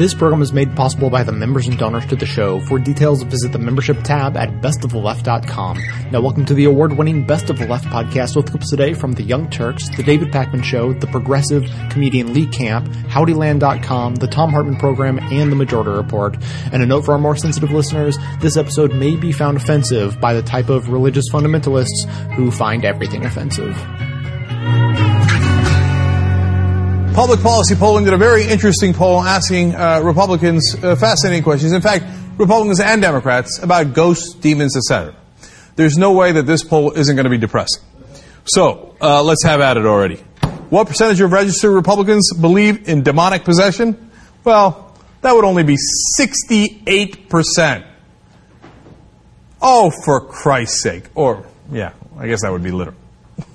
This program is made possible by the members and donors to the show. For details, visit the membership tab at bestoftheleft.com. Now, welcome to the award-winning Best of the Left podcast with clips today from The Young Turks, The David Pakman Show, The Progressive, comedian Lee Camp, HowdyLand.com, The Thom Hartmann Program, and The Majority Report. And a note for our more sensitive listeners, this episode may be found offensive by the type of religious fundamentalists who find everything offensive. Public policy polling did a very interesting poll asking uh, Republicans uh, fascinating questions. In fact, Republicans and Democrats about ghosts, demons, etc. There's no way that this poll isn't going to be depressing. So uh, let's have at it already. What percentage of registered Republicans believe in demonic possession? Well, that would only be 68%. Oh, for Christ's sake. Or, yeah, I guess that would be literal.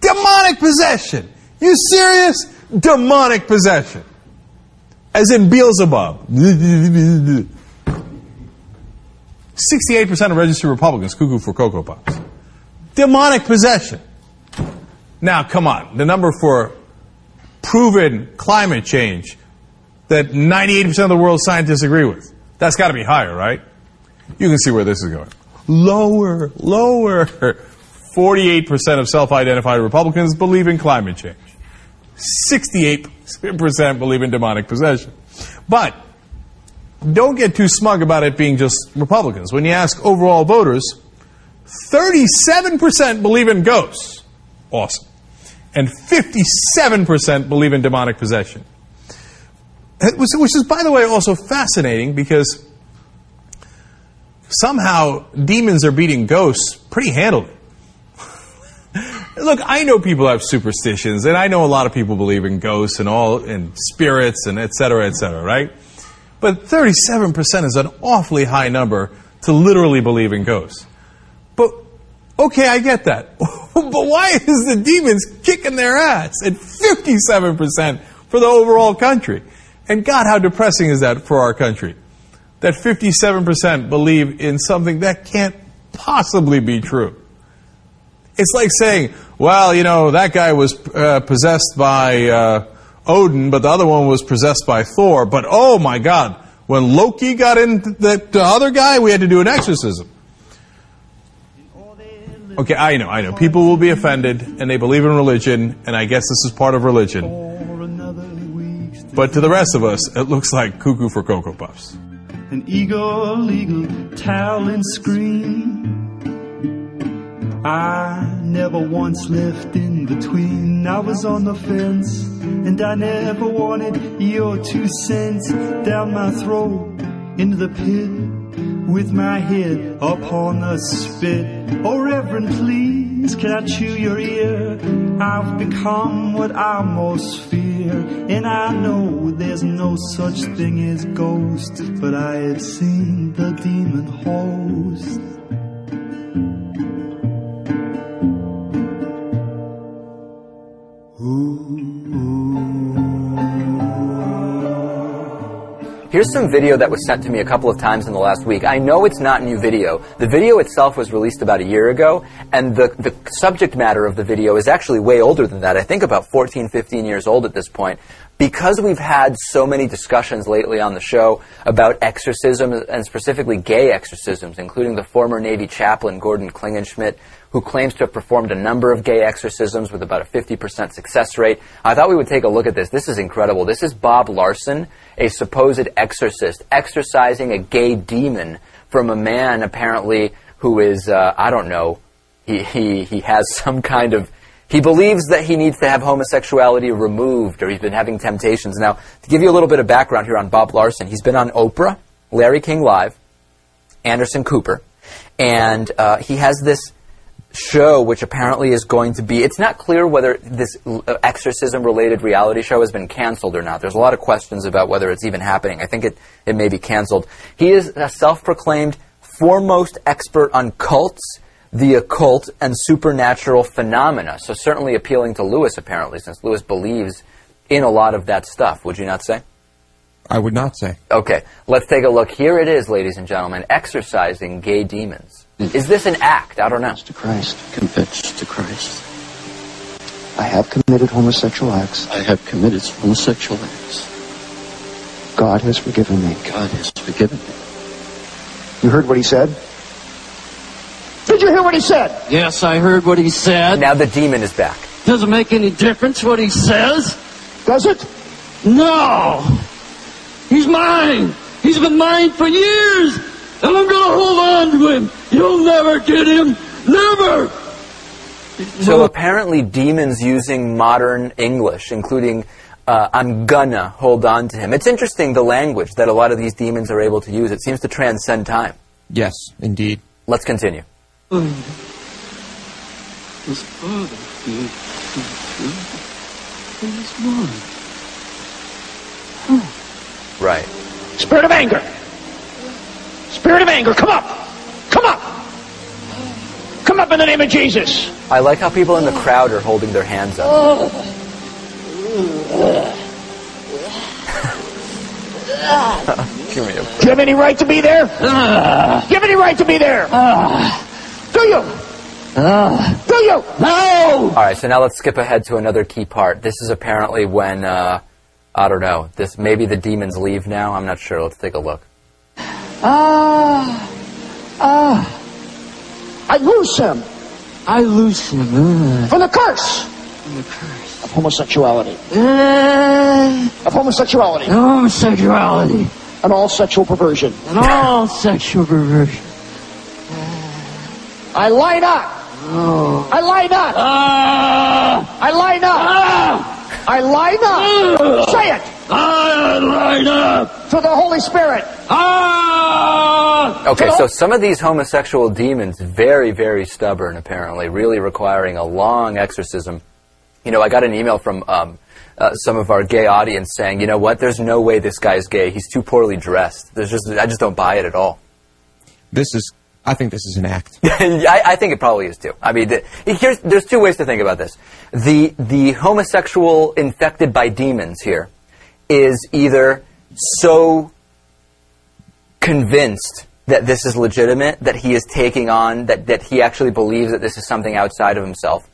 demonic possession. You serious? Demonic possession. As in Beelzebub. 68% of registered Republicans cuckoo for Cocoa Pops. Demonic possession. Now, come on. The number for proven climate change that 98% of the world's scientists agree with. That's got to be higher, right? You can see where this is going. Lower, lower. 48% of self identified Republicans believe in climate change. 68% believe in demonic possession. But don't get too smug about it being just Republicans. When you ask overall voters, 37% believe in ghosts. Awesome. And 57% believe in demonic possession. Which is, by the way, also fascinating because somehow demons are beating ghosts pretty handily. Look, I know people have superstitions, and I know a lot of people believe in ghosts and all, and spirits, and et cetera, et cetera, right? But 37% is an awfully high number to literally believe in ghosts. But, okay, I get that. but why is the demons kicking their ass at 57% for the overall country? And God, how depressing is that for our country? That 57% believe in something that can't possibly be true. It's like saying, well, you know, that guy was uh, possessed by uh, Odin, but the other one was possessed by Thor. But oh my God, when Loki got into that other guy, we had to do an exorcism. Okay, I know, I know. People will be offended, and they believe in religion, and I guess this is part of religion. But to the rest of us, it looks like cuckoo for Cocoa Puffs. An eagle, eagle, talent scream. I never once left in between. I was on the fence, and I never wanted your two cents down my throat into the pit with my head upon the spit. Oh, Reverend, please, can I chew your ear? I've become what I most fear, and I know there's no such thing as ghosts, but I have seen the demon host. Here's some video that was sent to me a couple of times in the last week. I know it's not new video. The video itself was released about a year ago, and the, the subject matter of the video is actually way older than that. I think about 14, 15 years old at this point. Because we've had so many discussions lately on the show about exorcism, and specifically gay exorcisms, including the former Navy chaplain Gordon Klingenschmitt, who claims to have performed a number of gay exorcisms with about a 50% success rate. I thought we would take a look at this. This is incredible. This is Bob Larson, a supposed exorcist, exorcising a gay demon from a man apparently who is, uh, I don't know, he, he, he has some kind of, he believes that he needs to have homosexuality removed or he's been having temptations. Now, to give you a little bit of background here on Bob Larson, he's been on Oprah, Larry King Live, Anderson Cooper, and uh, he has this show, which apparently is going to be, it's not clear whether this uh, exorcism related reality show has been canceled or not. There's a lot of questions about whether it's even happening. I think it, it may be canceled. He is a self proclaimed foremost expert on cults, the occult, and supernatural phenomena. So, certainly appealing to Lewis, apparently, since Lewis believes in a lot of that stuff. Would you not say? I would not say. Okay, let's take a look. Here it is, ladies and gentlemen, exorcising gay demons. Is this an act? I don't know. To Christ, confess to Christ. I have committed homosexual acts. I have committed homosexual acts. God has forgiven me. God has forgiven me. You heard what he said? Did you hear what he said? Yes, I heard what he said. Now the demon is back. Doesn't make any difference what he says. Does it? No! He's mine! He's been mine for years! And I'm gonna hold on to him! You'll never get him! Never! So apparently, demons using modern English, including uh, "I'm gonna hold on to him." It's interesting the language that a lot of these demons are able to use. It seems to transcend time. Yes, indeed. Let's continue. His father gave him and he's mine. Right. Spirit of anger. Spirit of anger, come up. Come up. Come up in the name of Jesus. I like how people in the crowd are holding their hands up. Oh. Give me a Do you have any right to be there? Ah. Do you have any right to be there? Ah. Do you? Ah. Do you? No! All right, so now let's skip ahead to another key part. This is apparently when uh, I don't know. This maybe the demons leave now. I'm not sure. Let's take a look. Ah. Ah. I loose him I loose him uh, from the curse from the curse. of homosexuality. Uh, Of homosexuality homosexuality and all sexual perversion. and all sexual perversion. I lie not. Oh. I lie not. Ah! I lie not. Ah! I lie not. Say it I line up! to the Holy Spirit. Ah! Okay, so some of these homosexual demons very, very stubborn. Apparently, really requiring a long exorcism. You know, I got an email from um, uh, some of our gay audience saying, you know what? There's no way this guy's gay. He's too poorly dressed. There's just I just don't buy it at all. This is, I think this is an act. I, I think it probably is too. I mean, the, here's there's two ways to think about this. The the homosexual infected by demons here is either so convinced that this is legitimate that he is taking on that that he actually believes that this is something outside of himself,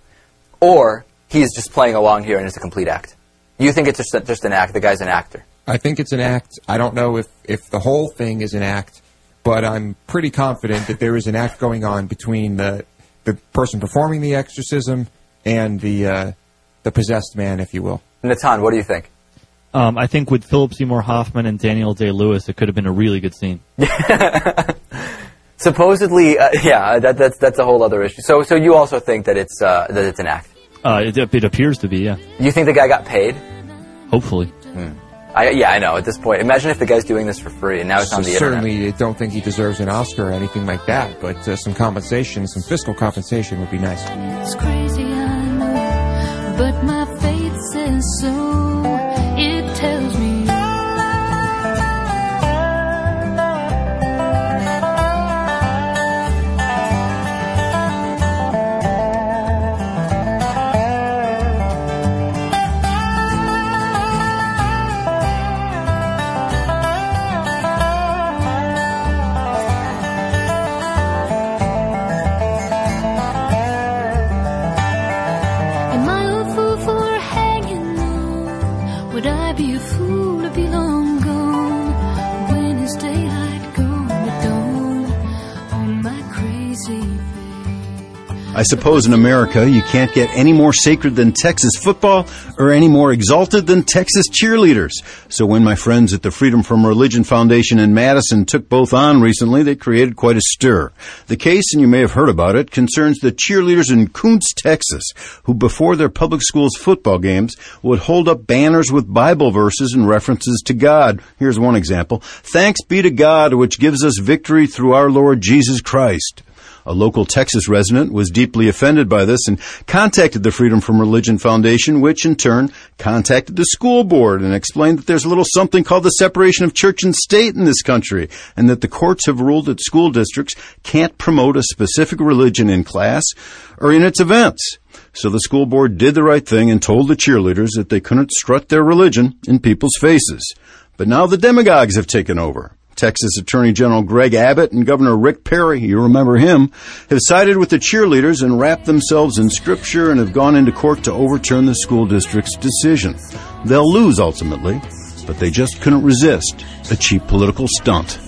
or he's just playing along here and it's a complete act. You think it's just just an act? The guy's an actor. I think it's an act. I don't know if, if the whole thing is an act, but I'm pretty confident that there is an act going on between the the person performing the exorcism and the uh, the possessed man, if you will. Natan, what do you think? Um, I think with Philip Seymour Hoffman and Daniel Day Lewis, it could have been a really good scene. Supposedly, uh, yeah, that, that's that's a whole other issue. So so you also think that it's uh, that it's an act? Uh, it, it appears to be, yeah. You think the guy got paid? Hopefully. I, yeah, I know. At this point, imagine if the guy's doing this for free and now it's on the internet. certainly don't think he deserves an Oscar or anything like that, but uh, some compensation, some fiscal compensation would be nice. It's crazy, I know, but my faith says so. I suppose in America you can't get any more sacred than Texas football or any more exalted than Texas cheerleaders. So when my friends at the Freedom from Religion Foundation in Madison took both on recently, they created quite a stir. The case, and you may have heard about it, concerns the cheerleaders in Kountze, Texas, who before their public schools football games would hold up banners with Bible verses and references to God. Here's one example. Thanks be to God which gives us victory through our Lord Jesus Christ. A local Texas resident was deeply offended by this and contacted the Freedom from Religion Foundation, which in turn contacted the school board and explained that there's a little something called the separation of church and state in this country, and that the courts have ruled that school districts can't promote a specific religion in class or in its events. So the school board did the right thing and told the cheerleaders that they couldn't strut their religion in people's faces. But now the demagogues have taken over. Texas Attorney General Greg Abbott and Governor Rick Perry, you remember him, have sided with the cheerleaders and wrapped themselves in scripture and have gone into court to overturn the school district's decision. They'll lose ultimately, but they just couldn't resist a cheap political stunt.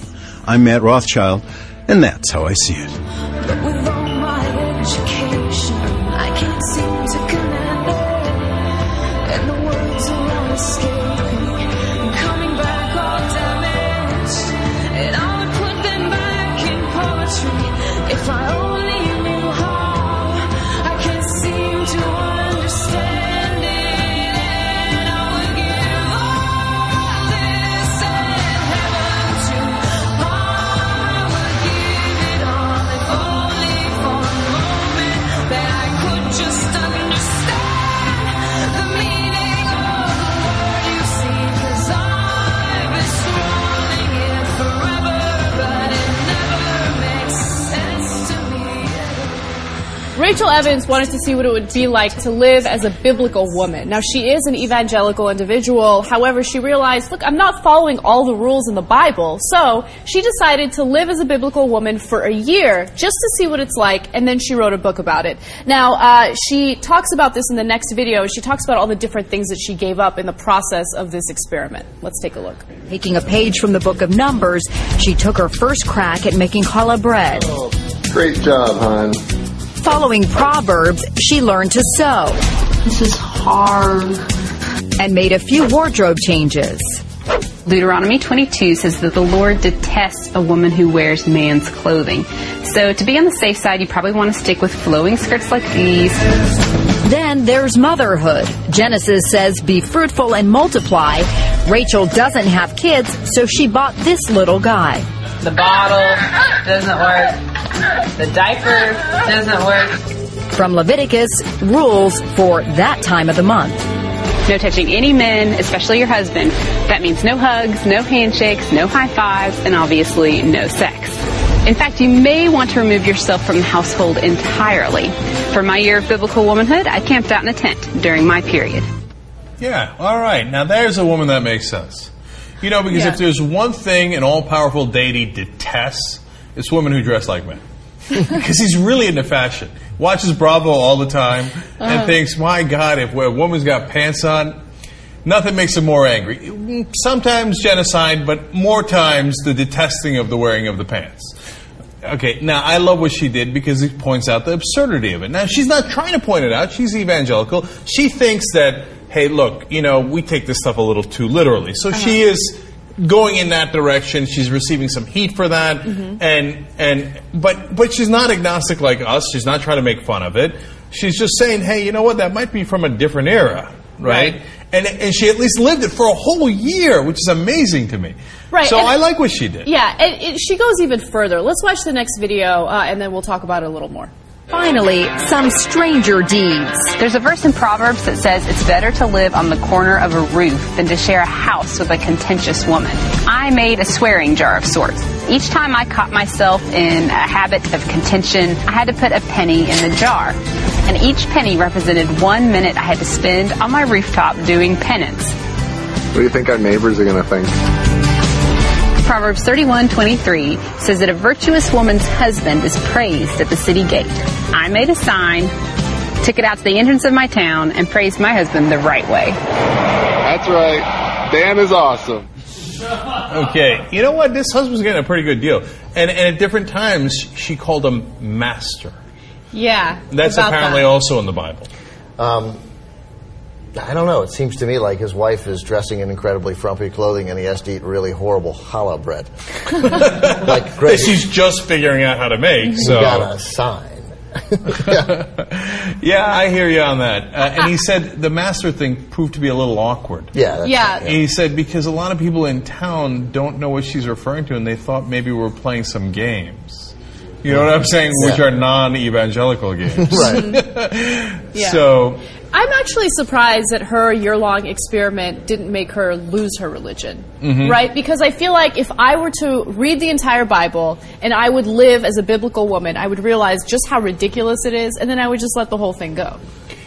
I'm Matt Rothschild, and that's how I see it. Rachel Evans wanted to see what it would be like to live as a biblical woman. Now, she is an evangelical individual. However, she realized, look, I'm not following all the rules in the Bible. So, she decided to live as a biblical woman for a year just to see what it's like, and then she wrote a book about it. Now, uh, she talks about this in the next video. She talks about all the different things that she gave up in the process of this experiment. Let's take a look. Taking a page from the book of Numbers, she took her first crack at making challah bread. Great job, hon. Following Proverbs, she learned to sew. This is hard. And made a few wardrobe changes. Deuteronomy 22 says that the Lord detests a woman who wears man's clothing. So to be on the safe side, you probably want to stick with flowing skirts like these. Then there's motherhood. Genesis says, be fruitful and multiply. Rachel doesn't have kids, so she bought this little guy. The bottle doesn't work. The diaper doesn't work. From Leviticus, rules for that time of the month. No touching any men, especially your husband. That means no hugs, no handshakes, no high fives, and obviously no sex. In fact, you may want to remove yourself from the household entirely. For my year of biblical womanhood, I camped out in a tent during my period. Yeah, all right. Now there's a woman that makes sense. You know, because Yeah. if there's one thing an all powerful deity detests, it's women who dress like men. Because he's really into fashion. Watches Bravo all the time and Uh-huh. thinks, my God, if a woman's got pants on, nothing makes him more angry. Sometimes genocide, but more times the detesting of the wearing of the pants. Okay, now I love what she did because it points out the absurdity of it. Now she's not trying to point it out. She's evangelical. She thinks that, hey, look, you know, we take this stuff a little too literally. So she is going in that direction. She's receiving some heat for that, and and but but she's not agnostic like us. She's not trying to make fun of it. She's just saying, hey, you know what? That might be from a different era, right? Right. And and she at least lived it for a whole year, which is amazing to me. Right, So I like what she did. Yeah, and it, she goes even further. Let's watch the next video, uh, and then we'll talk about it a little more. Finally, some stranger deeds. There's a verse in Proverbs that says it's better to live on the corner of a roof than to share a house with a contentious woman. I made a swearing jar of sorts. Each time I caught myself in a habit of contention, I had to put a penny in the jar. And each penny represented one minute I had to spend on my rooftop doing penance. What do you think our neighbors are going to think? Proverbs 31:23 says that a virtuous woman's husband is praised at the city gate. I made a sign, took it out to the entrance of my town, and praised my husband the right way. That's right. Dan is awesome. Okay, you know what? This husband's getting a pretty good deal, and, and at different times she called him master. Yeah, That's apparently that. also in the Bible. Um, I don't know. It seems to me like his wife is dressing in incredibly frumpy clothing and he has to eat really horrible challah bread. like, That great. she's just figuring out how to make. You So got a sign. yeah, I hear you on that. Uh, and he said the master thing proved to be a little awkward. Yeah. that's- Yeah. He said because a lot of people in town don't know what she's referring to, and they thought maybe we were playing some games. You know what I'm saying? Which are non-evangelical games. Right. yeah. So I'm actually surprised that her year long experiment didn't make her lose her religion. Mhm. Right? Because I feel like if I were to read the entire Bible and I would live as a biblical woman, I would realize just how ridiculous it is, and then I would just let the whole thing go.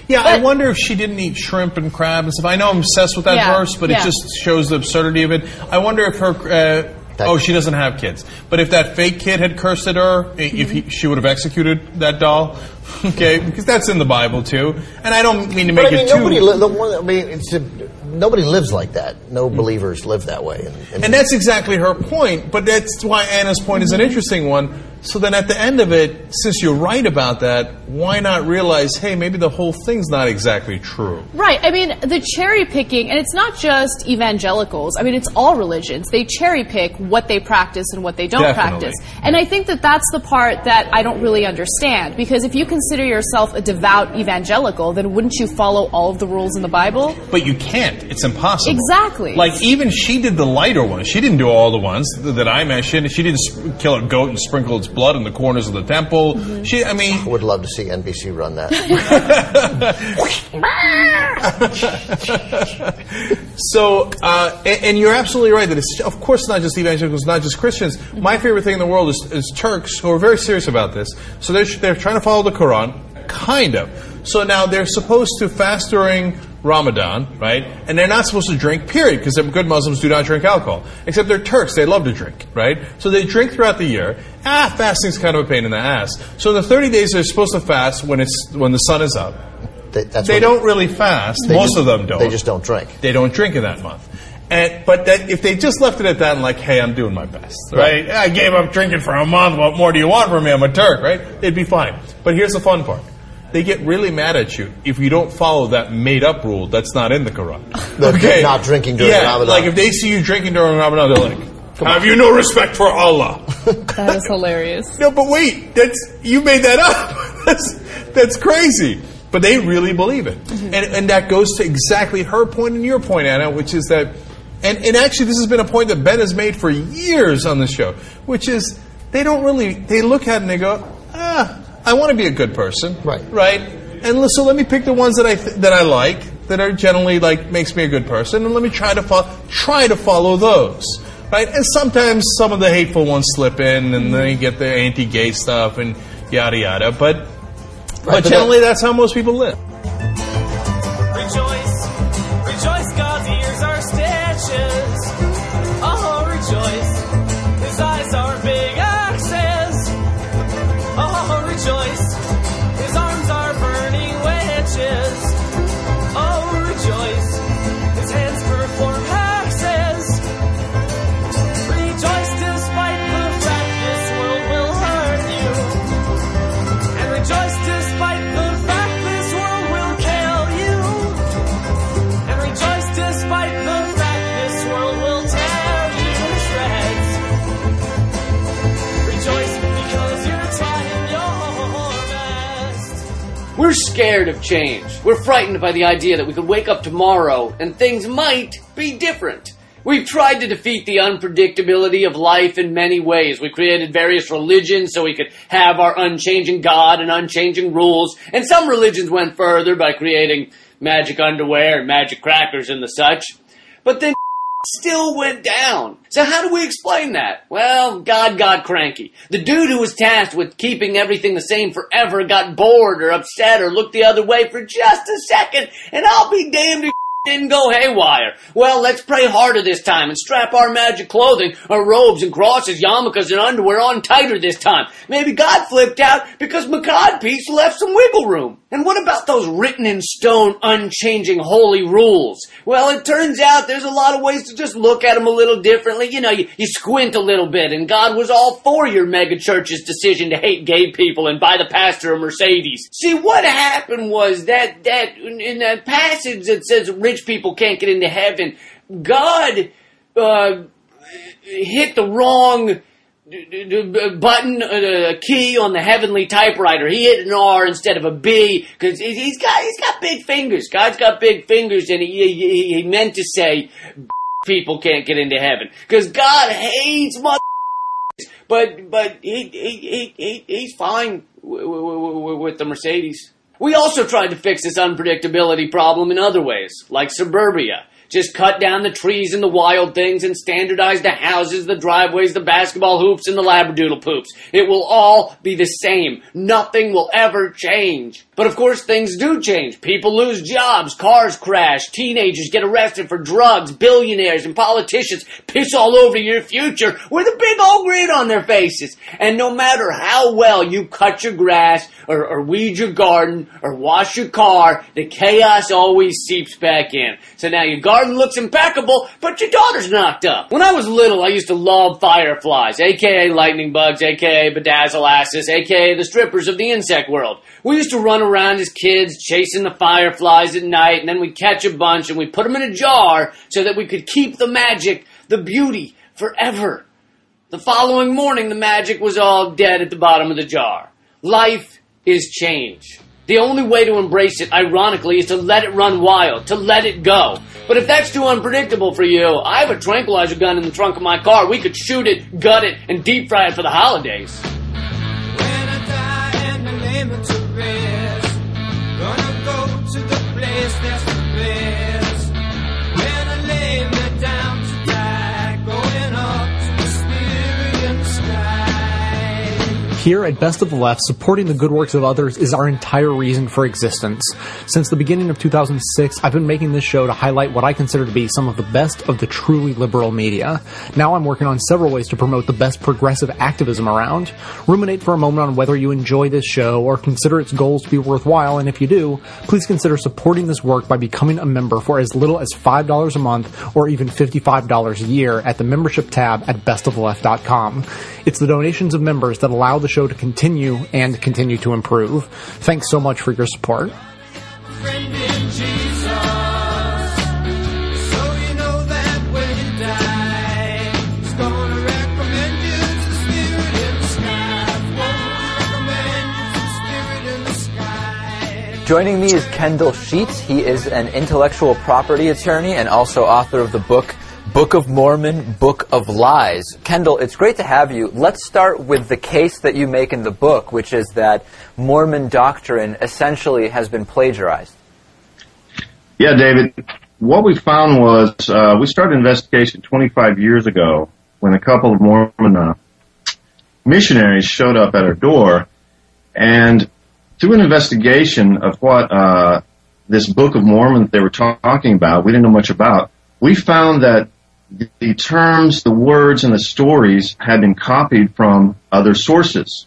Yeah, I wonder if she didn't eat shrimp and crab and stuff. I know I'm obsessed with that Yeah, verse, but yeah. it just shows the absurdity of it. I wonder if her. Uh, oh, she doesn't have kids. But if that fake kid had cursed at her, i- if he, she would have executed that doll. Okay, because that's in the Bible too. And I don't mean to make But I mean, it too. nobody. Li- the one, I mean, it's a, nobody lives like that. No hmm. believers live that way. And, and- And that's exactly her point, but that's why Anna's point is an interesting one. So then at the end of it, since you're right about that, why not realize, hey, maybe the whole thing's not exactly true? Right. I mean, the cherry picking, and it's not just evangelicals. I mean, it's all religions. They cherry pick what they practice and what they don't Definitely. practice. And I think that that's the part that I don't really understand. Because if you consider yourself a devout evangelical, then wouldn't you follow all of the rules in the Bible? But you can't. It's impossible. Exactly. Like even she did the lighter ones. She didn't do all the ones that I mentioned. She didn't sp- kill a goat and sprinkle its blood in the corners of the temple. Mm-hmm. She, I mean, I would love to see NBC run that. so, uh, and, and you're absolutely right that it's, of course, not just evangelicals, not just Christians. My favorite thing in the world is, is Turks who are very serious about this. So they're, they're trying to follow the Quran, kind of. So now they're supposed to fast during Ramadan, right? And they're not supposed to drink, period, because good Muslims do not drink alcohol. Except they're Turks, they love to drink, right? So they drink throughout the year. Ah, fasting's kind of a pain in the ass. So in the 30 days they're supposed to fast when it's when the sun is up. They, that's they don't really fast. Most just- of them don't. They just don't drink. They don't drink in that month. And, but that, if they just left it at that and like, hey, I'm doing my best, right? I gave up drinking for a month. What more do you want from me? I'm a Turk, right? It'd be fine. But here's the fun part. They get really mad at you if you don't follow that made up rule that's not in the Quran. The- not drinking during yeah, Ramadan. Like if they see you drinking during Ramadan, they're like, have you no respect for Allah? That is hilarious. No, but wait, that's you made that up. that's that's crazy. But they really believe it, and and that goes to exactly her point and your point, Anna, which is that, and and actually this has been a point that Ben has made for years on the show, which is they don't really they look at it and they go, ah, I want to be a good person, right, right, and so let me pick the ones that I th- that I like that are generally like makes me a good person, and let me try to fo- try to follow those. Right, and sometimes some of the hateful ones slip in, and then you get the anti-gay stuff and yada yada. But, but but generally, that's how most people live. Rejoice, rejoice, God's ears are stitches. We're scared of change. We're frightened by the idea that we could wake up tomorrow and things might be different. We've tried to defeat the unpredictability of life in many ways. We created various religions so we could have our unchanging God and unchanging rules. And some religions went further by creating magic underwear and magic crackers and the such. But then still went down. So how do we explain that? Well, God got cranky. The dude who was tasked with keeping everything the same forever got bored or upset or looked the other way for just a second, and I'll be damned if didn't go haywire. Well, let's pray harder this time and strap our magic clothing, our robes and crosses, yarmulkes and underwear on tighter this time. Maybe God flipped out because piece left some wiggle room. And what about those written in stone, unchanging holy rules? Well, it turns out there's a lot of ways to just look at them a little differently. You know, you, you squint a little bit, and God was all for your megachurch's decision to hate gay people and buy the pastor a Mercedes. See, what happened was that, that, in that passage that says rich people can't get into heaven, God, uh, hit the wrong button, uh, a key on the heavenly typewriter. He hit an R instead of a B because he's got he's got big fingers. God's got big fingers, and he he, he meant to say people can't get into heaven because God hates mother. But but he he he, he he's fine with the Mercedes. We also tried to fix this unpredictability problem in other ways, like suburbia. Just cut down the trees and the wild things and standardize the houses, the driveways, the basketball hoops, and the labradoodle poops. It will all be the same. Nothing will ever change. But of course, things do change. People lose jobs, cars crash, teenagers get arrested for drugs, billionaires and politicians piss all over your future with a big old grin on their faces. And no matter how well you cut your grass, or, or weed your garden, or wash your car, the chaos always seeps back in. So now your garden garden looks impeccable, but your daughter's knocked up. When I was little, I used to love fireflies, aka lightning bugs, aka bedazzle asses, aka the strippers of the insect world. We used to run around as kids chasing the fireflies at night, and then we'd catch a bunch and we'd put them in a jar so that we could keep the magic, the beauty, forever. The following morning, the magic was all dead at the bottom of the jar. Life is change. The only way to embrace it, ironically, is to let it run wild, to let it go. But if that's too unpredictable for you, I have a tranquilizer gun in the trunk of my car. We could shoot it, gut it, and deep fry it for the holidays. Here at Best of the Left, supporting the good works of others is our entire reason for existence. Since the beginning of 2006, I've been making this show to highlight what I consider to be some of the best of the truly liberal media. Now I'm working on several ways to promote the best progressive activism around. Ruminate for a moment on whether you enjoy this show or consider its goals to be worthwhile, and if you do, please consider supporting this work by becoming a member for as little as $5 a month or even $55 a year at the membership tab at bestoftheleft.com. It's the donations of members that allow the show to continue and continue to improve. Thanks so much for your support. Joining me is Kendall Sheets. He is an intellectual property attorney and also author of the book Book of Mormon, Book of Lies. Kendall, it's great to have you. Let's start with the case that you make in the book, which is that Mormon doctrine essentially has been plagiarized. Yeah, David. What we found was uh, we started an investigation 25 years ago when a couple of Mormon uh, missionaries showed up at our door, and through an investigation of what uh, this Book of Mormon that they were ta- talking about, we didn't know much about. We found that the terms, the words, and the stories had been copied from other sources,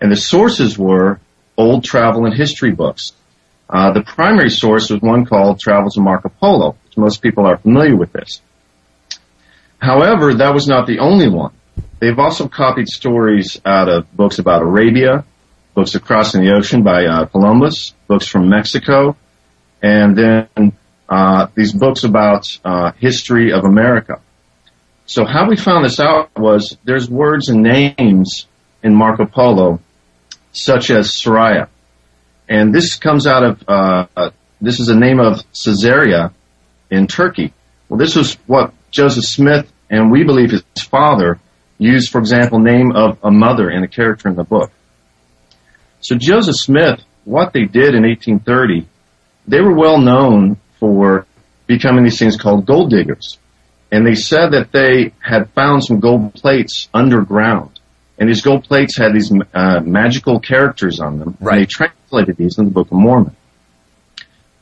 and the sources were old travel and history books. Uh, the primary source was one called Travels of Marco Polo, which most people are familiar with this. However, that was not the only one. They've also copied stories out of books about Arabia, books of crossing the ocean by uh, Columbus, books from Mexico, and then uh, these books about uh, history of America. So how we found this out was there's words and names in Marco Polo, such as Soraya, and this comes out of uh, uh, this is a name of Caesarea in Turkey. Well, this was what Joseph Smith and we believe his father used, for example, name of a mother in a character in the book. So Joseph Smith, what they did in 1830, they were well known for becoming these things called gold diggers. And they said that they had found some gold plates underground. And these gold plates had these uh, magical characters on them. Right. And they translated these in the Book of Mormon.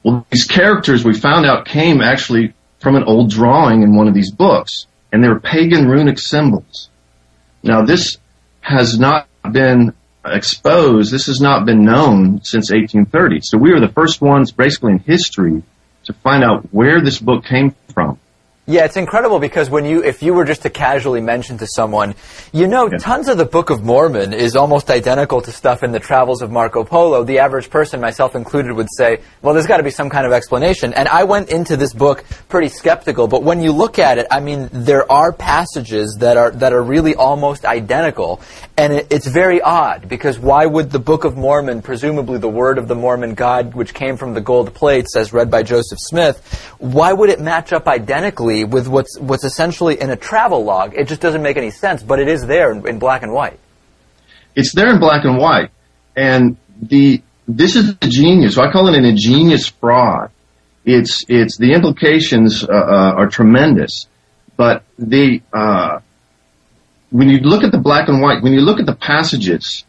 Well, these characters we found out came actually from an old drawing in one of these books. And they were pagan runic symbols. Now this has not been exposed. This has not been known since 1830. So we were the first ones basically in history to find out where this book came from. Yeah, it's incredible because when you, if you were just to casually mention to someone, you know, tons of the Book of Mormon is almost identical to stuff in the Travels of Marco Polo. The average person, myself included, would say, well, there's got to be some kind of explanation. And I went into this book pretty skeptical, but when you look at it, I mean, there are passages that are that are really almost identical, and it, it's very odd because why would the Book of Mormon, presumably the word of the Mormon God, which came from the gold plates, as read by Joseph Smith, why would it match up identically with what's what's essentially in a travel log? It just doesn't make any sense, but it is there in, in black and white. It's there in black and white. And the, this is the genius. I call it an ingenious fraud. It's, it's, the implications, uh, uh, are tremendous. But the, uh, when you look at the black and white, when you look at the passages,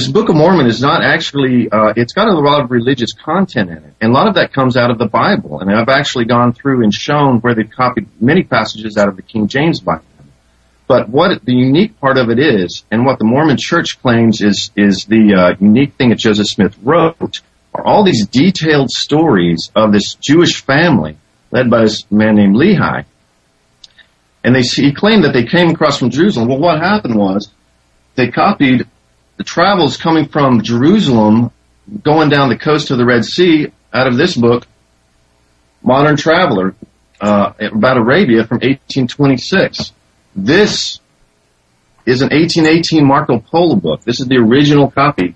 this Book of Mormon is not actually, uh, it's got a lot of religious content in it. And a lot of that comes out of the Bible. And I've actually gone through and shown where they've copied many passages out of the King James Bible. But what the unique part of it is, and what the Mormon Church claims is is the uh, unique thing that Joseph Smith wrote, are all these detailed stories of this Jewish family led by this man named Lehi. And they, he claimed that they came across from Jerusalem. Well, what happened was they copied the travels coming from Jerusalem going down the coast of the Red Sea out of this book, Modern Traveler, uh, about Arabia from 1826. This is an 1818 Marco Polo book. This is the original copy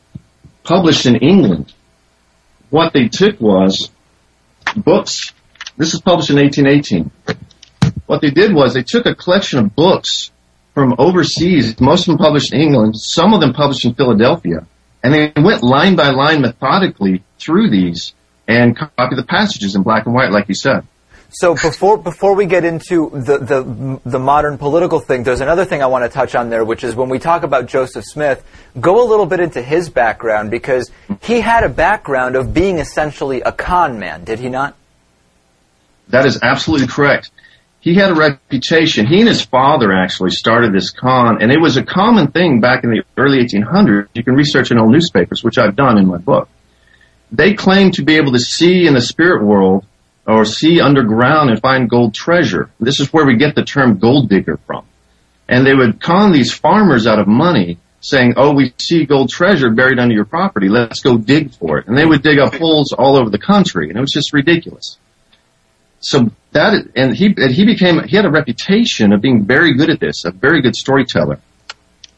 published in England. What they took was books. This is published in 1818. What they did was they took a collection of books from overseas, most of them published in England, some of them published in Philadelphia, and they went line by line methodically through these and copied the passages in black and white, like you said. So before before we get into the, the the modern political thing, there's another thing I want to touch on there, which is when we talk about Joseph Smith, go a little bit into his background because he had a background of being essentially a con man, did he not? That is absolutely correct. He had a reputation. He and his father actually started this con, and it was a common thing back in the early 1800s. You can research in old newspapers, which I've done in my book. They claimed to be able to see in the spirit world or see underground and find gold treasure. This is where we get the term gold digger from. And they would con these farmers out of money saying, oh, we see gold treasure buried under your property. Let's go dig for it. And they would dig up holes all over the country. And it was just ridiculous. So that, and he, and he became, he had a reputation of being very good at this, a very good storyteller.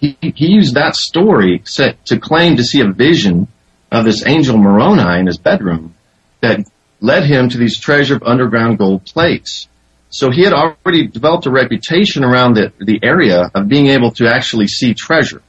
He, he used that story set to claim to see a vision of this angel Moroni in his bedroom that led him to these treasure of underground gold plates. So he had already developed a reputation around the, the area of being able to actually see treasure.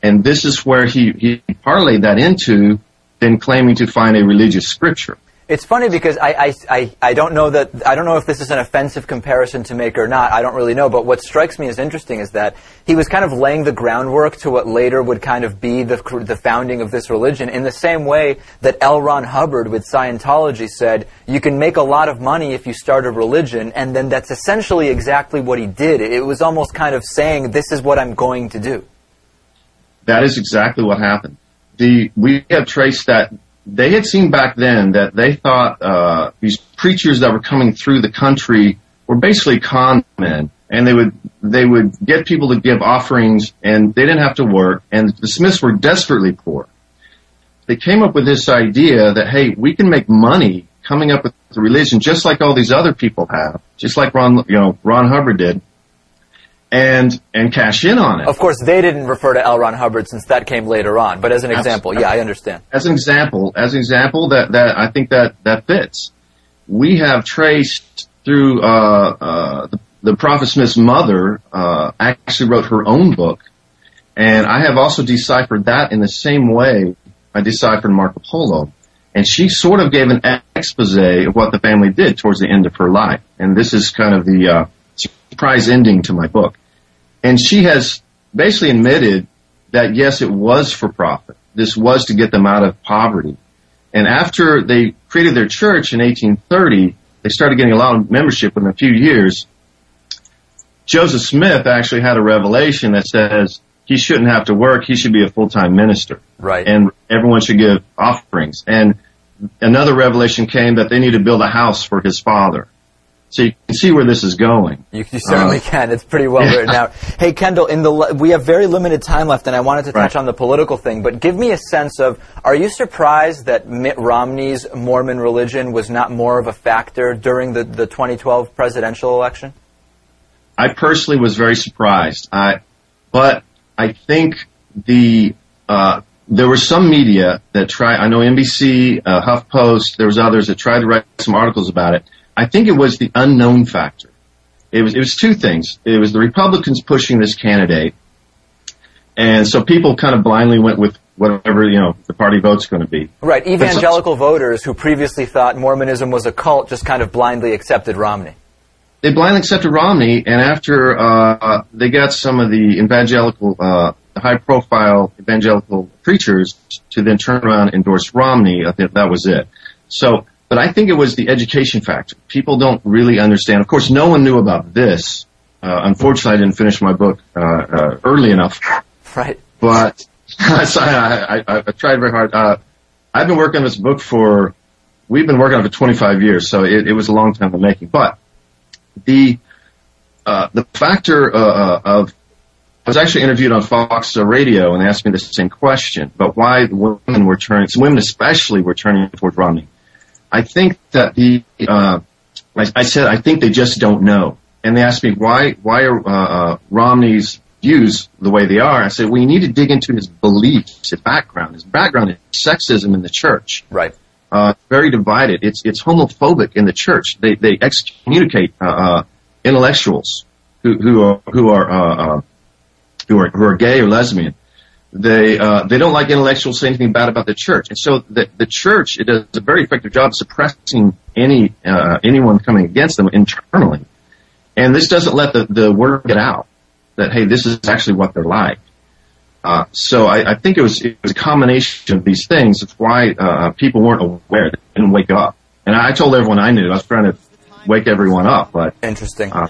And this is where he, he parlayed that into then claiming to find a religious scripture. It's funny because I, I, I, I don't know that I don't know if this is an offensive comparison to make or not. I don't really know. But what strikes me as interesting is that he was kind of laying the groundwork to what later would kind of be the the founding of this religion. In the same way that L. Ron Hubbard with Scientology said, you can make a lot of money if you start a religion, and then that's essentially exactly what he did. It was almost kind of saying, this is what I'm going to do. That is exactly what happened. The we have traced that they had seen back then that they thought uh, these preachers that were coming through the country were basically con men, and they would they would get people to give offerings, and they didn't have to work, and the Smiths were desperately poor. They came up with this idea that hey, we can make money coming up with a religion just like all these other people have, just like Ron you know Ron Hubbard did, and and cash in on it. Of course, they didn't refer to L. Ron Hubbard since that came later on. But as an example, yeah, I understand. As an example, as an example, that that I think that that fits. We have traced through uh, uh, the, the Prophet Smith's mother uh, actually wrote her own book, and I have also deciphered that in the same way I deciphered Marco Polo. And she sort of gave an expose of what the family did towards the end of her life. And this is kind of the uh, surprise ending to my book. And she has basically admitted that yes, it was for profit. This was to get them out of poverty. And after they created their church in 1830, they started getting a lot of membership within a few years. Joseph Smith actually had a revelation that says he shouldn't have to work. He should be a full-time minister. Right. And everyone should give offerings. And another revelation came that they need to build a house for his father. So you can see where this is going. You, you certainly Uh, can. It's pretty well yeah. written out. Hey, Kendall, in the le- we have very limited time left, and I wanted to touch Right. on the political thing. But give me a sense of: Are you surprised that Mitt Romney's Mormon religion was not more of a factor during the, the 2012 presidential election? I personally was very surprised. I, but I think the uh, there was some media that tried. I know NBC, uh, HuffPost. There was others that tried to write some articles about it. I think it was the unknown factor. It was it was two things. It was the Republicans pushing this candidate, and so people kind of blindly went with whatever you know the party vote's going to be. Right. Evangelical voters who previously thought Mormonism was a cult just kind of blindly accepted Romney. they blindly accepted Romney, and after uh, they got some of the evangelical, uh, high-profile evangelical preachers to then turn around and endorse Romney, I think that was it. So, but I think it was the education factor. People don't really understand. Of course, no one knew about this. Uh, unfortunately, I didn't finish my book uh, uh, early enough. Right. But so I, I, I, tried very hard. Uh, I've been working on this book for we've been working on it for 25 years, so it, it was a long time in the making. But the uh, the factor of I was actually interviewed on Fox Radio and they asked me the same question, but why the women were turning, women especially were turning toward Romney. I think that the, uh, I, I said, I think they just don't know. And they asked me why, why are, uh, uh, Romney's views the way they are? I said, well, you need to dig into his beliefs, his background. His background is sexism in the church. Right. Uh, very divided. It's, it's homophobic in the church. They, they excommunicate, uh, uh, intellectuals who, who are, who are, uh, uh, who are, who are gay or lesbian. They, uh, they don't like intellectuals say anything bad about the church. And so the, the church, it does a very effective job suppressing any, uh, anyone coming against them internally. And this doesn't let the, the word get out that, hey, this is actually what they're like. Uh, so I, I think it was, it was a combination of these things. It's why, uh, people weren't aware. They didn't wake up. And I told everyone I knew. I was trying to wake everyone up, but. Interesting. Uh,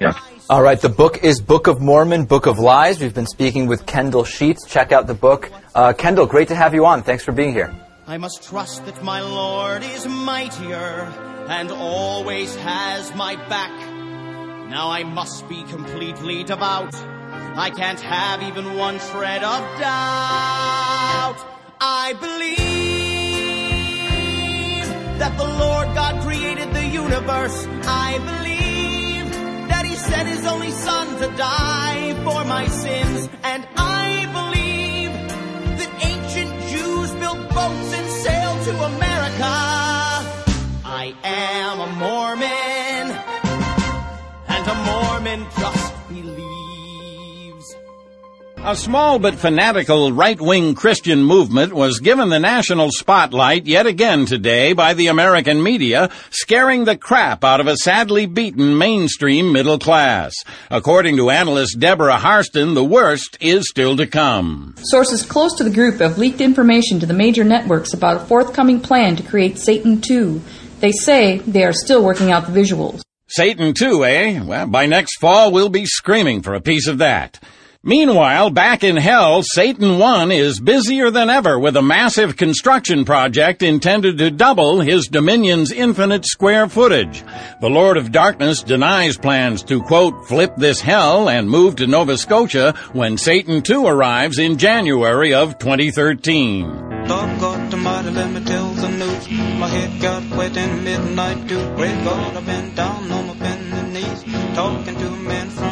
yeah. All right, the book is Book of Mormon, Book of Lies. We've been speaking with Kendall Sheets. Check out the book. Uh, Kendall, great to have you on. Thanks for being here. I must trust that my Lord is mightier and always has my back. Now I must be completely devout. I can't have even one shred of doubt. I believe that the Lord God created the universe. I believe sent His only Son to die for my sins. And I believe that ancient Jews built boats and sailed to America. I am a Mormon, and a Mormon believes. A small but fanatical right-wing Christian movement was given the national spotlight yet again today by the American media, scaring the crap out of a sadly beaten mainstream middle class. According to analyst Deborah Harston, the worst is still to come. Sources close to the group have leaked information to the major networks about a forthcoming plan to create Satan 2. They say they are still working out the visuals. Satan too, eh? Well, by next fall we'll be screaming for a piece of that. Meanwhile, back in hell, Satan 1 is busier than ever with a massive construction project intended to double his dominion's infinite square footage. The Lord of Darkness denies plans to, quote, flip this hell and move to Nova Scotia when Satan 2 arrives in January of 2013. Dog got the mighty, let me tell the news. My head got wet in midnight. Great God, I've been down on my bended knees, talking to a man from.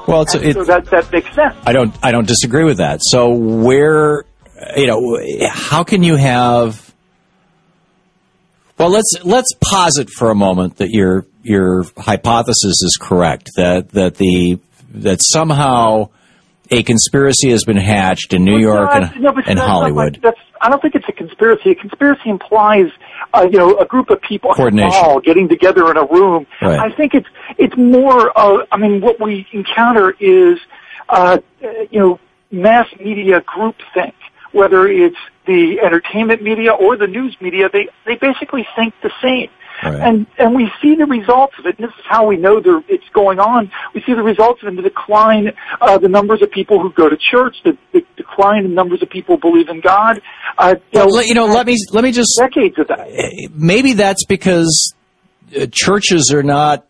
Well, it's, so that that makes sense. I don't I don't disagree with that. So where you know how can you have well let's let's posit for a moment that your your hypothesis is correct that that the that somehow a conspiracy has been hatched in New York No, and, no, and Hollywood. like- that's, I don't think it's a conspiracy. A conspiracy implies, uh, you know, a group of people at a Coordination. mall getting together in a room. Right. I think it's it's more. Uh, I mean, what we encounter is, uh, you know, mass media groupthink. Whether it's the entertainment media or the news media, they they basically think the same. And and we see the results of it. And this is how we know there, it's going on. We see the results of it in the decline, uh, the numbers of people who go to church, the, the decline in numbers of people who believe in God. Uh, you, Well, know, let- you know, let me let me just decades of that. maybe that's because uh, churches are not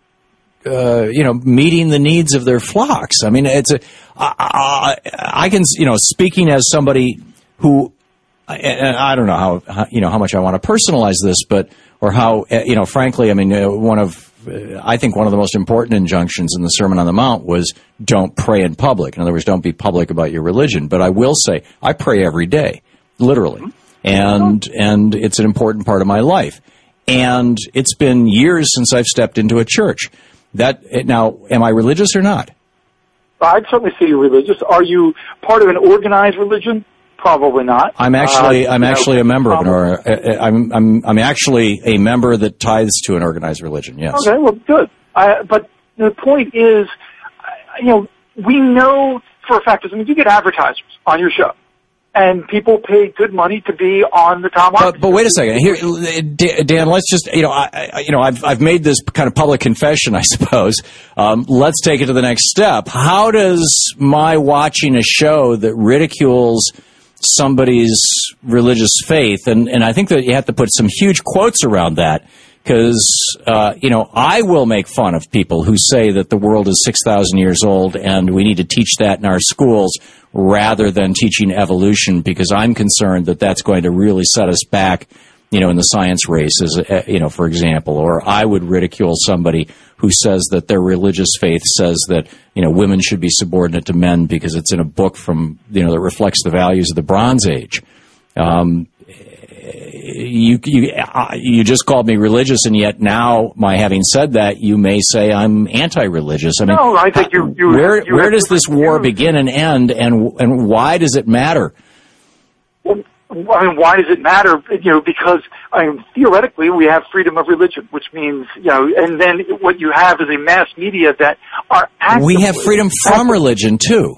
uh, you know meeting the needs of their flocks i mean it's a I, I, I can you know speaking as somebody who and I don't know how, how you know how much I want to personalize this, but or how uh, you know frankly, I mean uh, one of uh, I think one of the most important injunctions in the Sermon on the Mount was don't pray in public. In other words, don't be public about your religion. But I will say, I pray every day, literally, and and it's an important part of my life. And it's been years since I've stepped into a church. That now, am I religious or not? I'd certainly say you're religious. Are you part of an organized religion? Probably not. I'm actually Uh, I'm you know, actually a member of an probably- or uh, I'm I'm I'm actually a member that tithes to an organized religion. Yes. Okay, well, good. I, but the point is, you know, we know for a fact, I mean, you get advertisers on your show, and people pay good money to be on the Thom. But, but wait a second. Here, Dan, Dan, let's just you know, I, I, you know, I've I've made this kind of public confession, I suppose. Um, let's take it to the next step. How does my watching a show that ridicules somebody's religious faith, and and I think that you have to put some huge quotes around that. Because uh, you know, I will make fun of people who say that the world is six thousand years old, and we need to teach that in our schools rather than teaching evolution. Because I'm concerned that that's going to really set us back, you know, in the science race, as uh, you know, for example. Or I would ridicule somebody who says that their religious faith says that you know women should be subordinate to men because it's in a book from you know that reflects the values of the Bronze Age. Um, you you uh, you just called me religious, and yet now, my having said that, you may say I'm anti-religious. I mean, no, I think you. you you where have where does this war begin and end, and and why does it matter? I mean, why does it matter? You know, because I mean, theoretically, we have freedom of religion, which means you know, and then what you have is a mass media that are actively, We have freedom from religion too.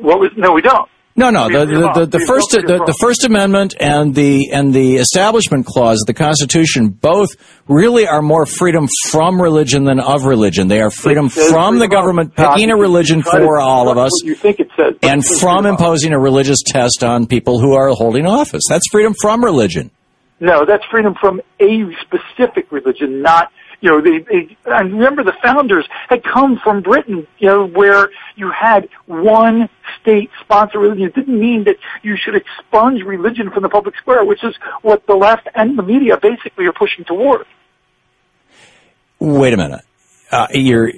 What was no, we don't. No, no. The, the, the, the first the, the First Amendment and the and the Establishment Clause of the Constitution both really are more freedom from religion than of religion. They are freedom from the government picking a religion for all of us, You think it says, and from imposing a religious test on people who are holding office. That's freedom from religion. No, that's freedom from a specific religion, not you know. They, they, and remember, the founders had come from Britain, you know, where you had one state sponsor religion. It didn't mean that you should expunge religion from the public square, which is what the left and the media basically are pushing toward. Wait a minute. Uh, you're,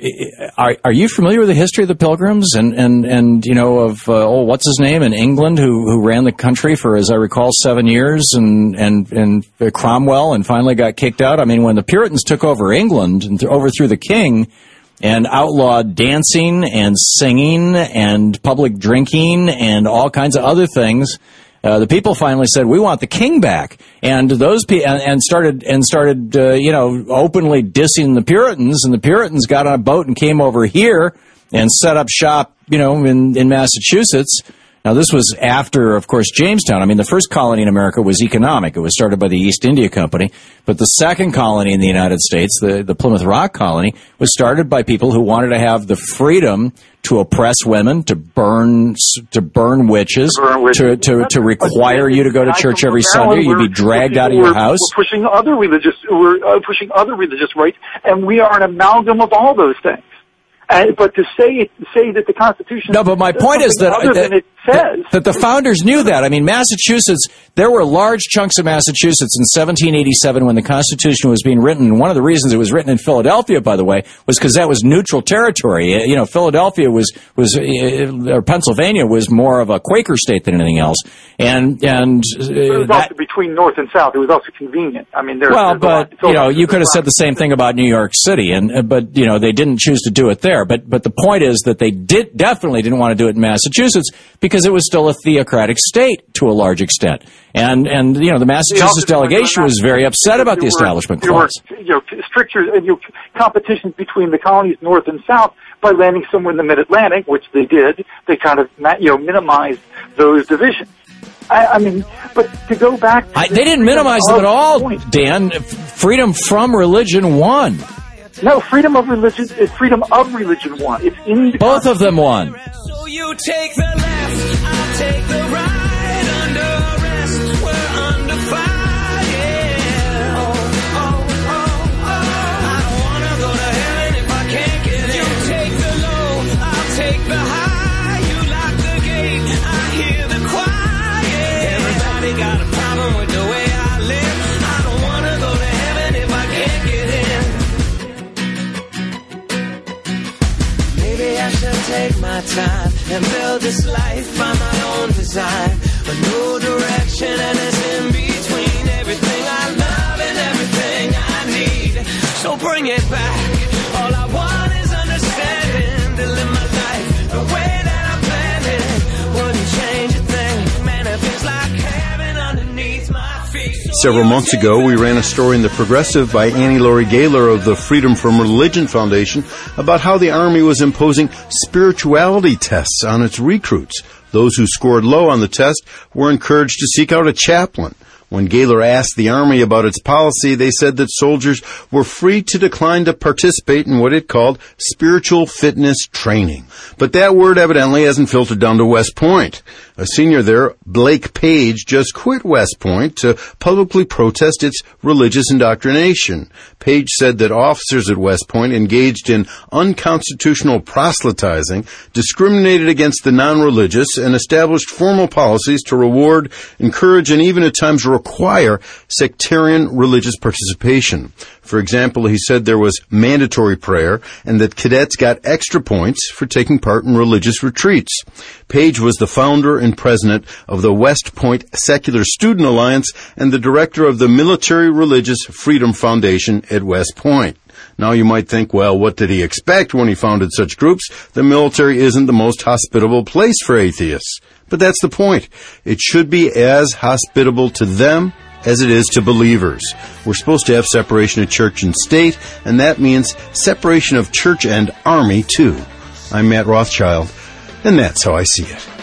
are, are you familiar with the history of the Pilgrims and, and, and you know of uh, oh what's his name in England who who ran the country for as I recall seven years and and and Cromwell and finally got kicked out. I mean when the Puritans took over England and th- overthrew the king and outlawed dancing and singing and public drinking and all kinds of other things. Uh, the people finally said, "We want the king back," and those pe- and, and started and started, uh, you know, openly dissing the Puritans. And the Puritans got on a boat and came over here and set up shop, you know, in in Massachusetts. Now, this was after, of course, Jamestown. I mean, the first colony in America was economic. It was started by the East India Company. But the second colony in the United States, the, the Plymouth Rock colony, was started by people who wanted to have the freedom to oppress women, to burn, to burn witches, to, to, to require you to go to church every Sunday. You'd be dragged out of your house. We're pushing other religious, we're uh, pushing other religious rights, and we are an amalgam of all those things. And, but to say say that the Constitution No, but my point is that, other that, than it says that the founders knew that. I mean, Massachusetts, there were large chunks of Massachusetts in 1787 when the Constitution was being written. And one of the reasons it was written in Philadelphia, by the way, was because that was neutral territory. Uh, You know, Philadelphia was, was, uh, or Pennsylvania was more of a Quaker state than anything else. And, and, uh, it was that, also between North and South. It was also convenient. I mean, there's well, but you know, you could have said the same thing about New York City, and uh, but you know, they didn't choose to do it there. But but the point is that they did definitely didn't want to do it in Massachusetts because it was still a theocratic state to a large extent, and and you know, the Massachusetts delegation was very upset about the there Establishment there were, you know, strictures uh, you know, competitions between the colonies North and South by landing somewhere in the Mid Atlantic, which they did. They kind of you know minimized those divisions. I, I mean, but to go back, to I, the they didn't minimize them at all, point- Dan. Freedom from religion won. No, freedom of religion is freedom of religion one. It's in the Both of them won. So you take the left, I take the right. take my time and build this life by my own design. A new direction and it's in between everything I love and everything I need. So bring it back. Several months ago, we ran a story in The Progressive by Annie Laurie Gaylor of the Freedom from Religion Foundation about how the Army was imposing spirituality tests on its recruits. Those who scored low on the test were encouraged to seek out a chaplain. When Gaylor asked the Army about its policy, they said that soldiers were free to decline to participate in what it called spiritual fitness training. But that word evidently hasn't filtered down to West Point. A senior there, Blake Page, just quit West Point to publicly protest its religious indoctrination. Page said that officers at West Point engaged in unconstitutional proselytizing, discriminated against the non-religious, and established formal policies to reward, encourage, and even at times require sectarian religious participation. For example, he said there was mandatory prayer and that cadets got extra points for taking part in religious retreats. Page was the founder and president of the West Point Secular Student Alliance and the director of the Military Religious Freedom Foundation at West Point. Now you might think, well, what did he expect when he founded such groups? The military isn't the most hospitable place for atheists. But that's the point. It should be as hospitable to them as it is to believers. We're supposed to have separation of church and state, and that means separation of church and army too. I'm Matt Rothschild, and that's how I see it.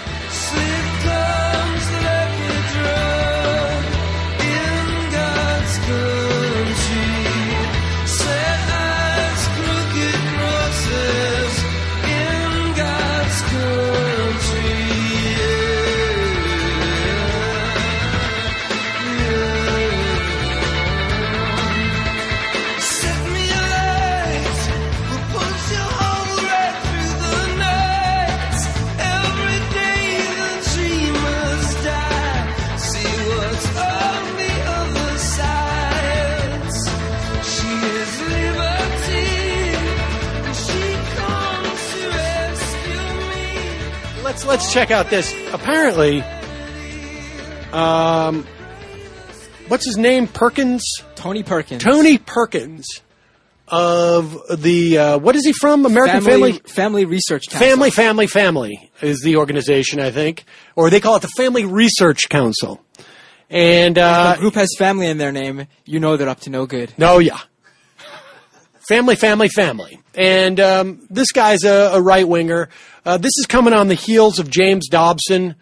Check out this. Apparently, um, what's his name? Perkins. Tony Perkins. Tony Perkins of the uh, what is he from? American Family- Family Family Research Council. Family Family Family is the organization I think, or they call it the Family Research Council. And if uh, a group has family in their name, you know they're up to no good. No, yeah. Family, family, family. And um, this guy's a, a right winger. Uh, this is coming on the heels of James Dobson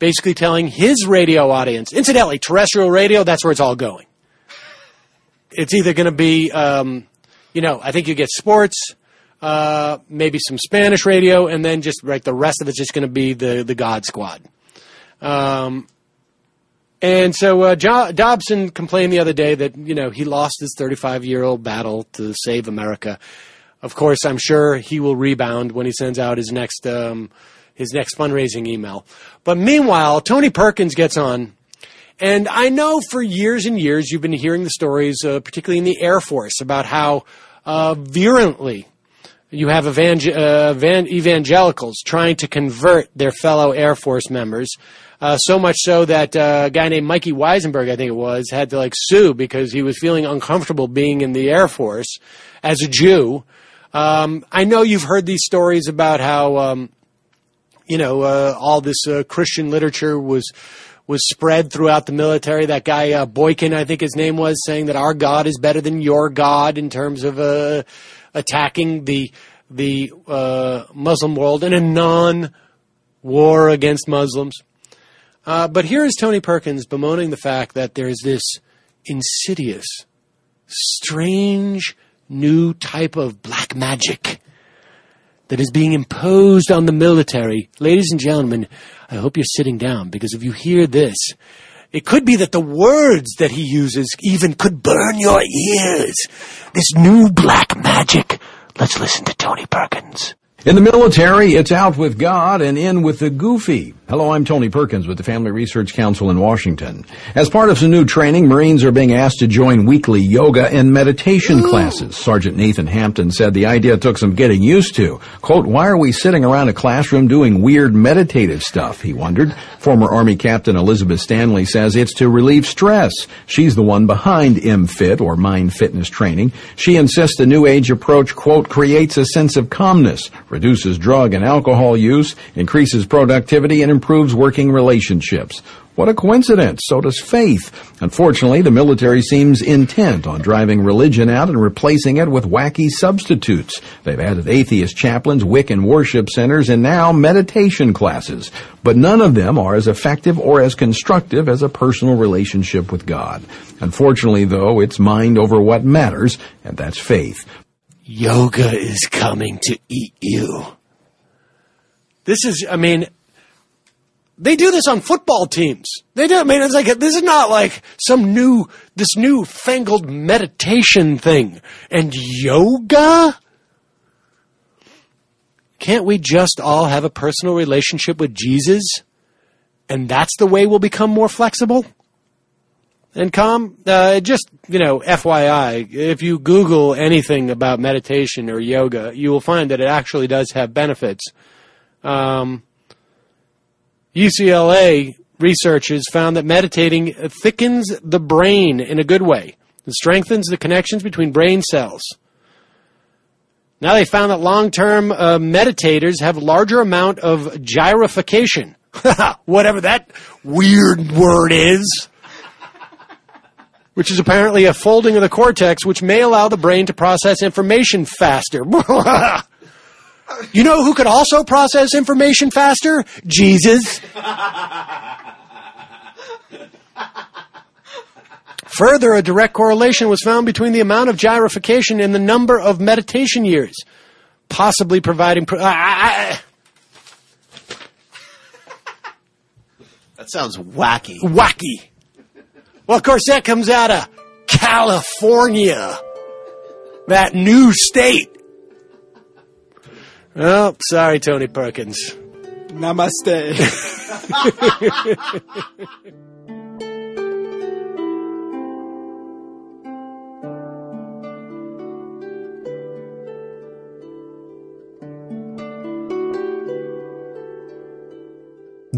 basically telling his radio audience, incidentally, terrestrial radio, that's where it's all going. It's either going to be, um, you know, I think you get sports, uh, maybe some Spanish radio, and then just, like the rest of it's just going to be the, the God Squad. Um, and so uh, jo- Dobson complained the other day that you know he lost his 35 year old battle to save America. Of course, I'm sure he will rebound when he sends out his next um, his next fundraising email. But meanwhile, Tony Perkins gets on, and I know for years and years you've been hearing the stories, uh, particularly in the Air Force, about how uh, virulently you have evangel- uh, evangelicals trying to convert their fellow Air Force members. Uh, so much so that uh, a guy named Mikey Weisenberg, I think it was, had to like sue because he was feeling uncomfortable being in the Air Force as a Jew. Um, I know you've heard these stories about how, um, you know, uh, all this uh, Christian literature was was spread throughout the military. That guy uh, Boykin, I think his name was, saying that our God is better than your God in terms of uh, attacking the the Muslim world in a non-war against Muslims. Uh, but here is Tony Perkins bemoaning the fact that there is this insidious, strange new type of black magic that is being imposed on the military. Ladies and gentlemen, I hope you're sitting down because if you hear this, it could be that the words that he uses even could burn your ears. This new black magic. Let's listen to Tony Perkins. In the military, it's out with God and in with the goofy. Hello, I'm Tony Perkins with the Family Research Council in Washington. As part of some new training, Marines are being asked to join weekly yoga and meditation classes. Sergeant Nathan Hampton said the idea took some getting used to. Quote, why are we sitting around a classroom doing weird meditative stuff? He wondered. Former Army Captain Elizabeth Stanley says it's to relieve stress. She's the one behind MFit or Mind Fitness Training. She insists the new age approach, quote, creates a sense of calmness, reduces drug and alcohol use, increases productivity, and improves working relationships. What a coincidence. So does faith. Unfortunately, the military seems intent on driving religion out and replacing it with wacky substitutes. They've added atheist chaplains, Wiccan worship centers, and now meditation classes. But none of them are as effective or as constructive as a personal relationship with God. Unfortunately, though, it's mind over what matters, and that's faith. Yoga is coming to eat you. This is, I mean, they do this on football teams. They do. I mean, it's like this is not like some new, this new fangled meditation thing and yoga. Can't we just all have a personal relationship with Jesus, and that's the way we'll become more flexible and calm? Uh, just you know, FYI, if you Google anything about meditation or yoga, you will find that it actually does have benefits. Um, UCLA researchers found that meditating thickens the brain in a good way. It strengthens the connections between brain cells. Now they found that long-term uh, meditators have larger amount of gyrification. Whatever that weird word is. Which is apparently a folding of the cortex which may allow the brain to process information faster. You know who could also process information faster? Jesus. Further, a direct correlation was found between the amount of gyrification and the number of meditation years, possibly providing. Pro- That sounds wacky. wacky. Well, of course, that comes out of California, that new state. Oh, sorry, Tony Perkins. Namaste.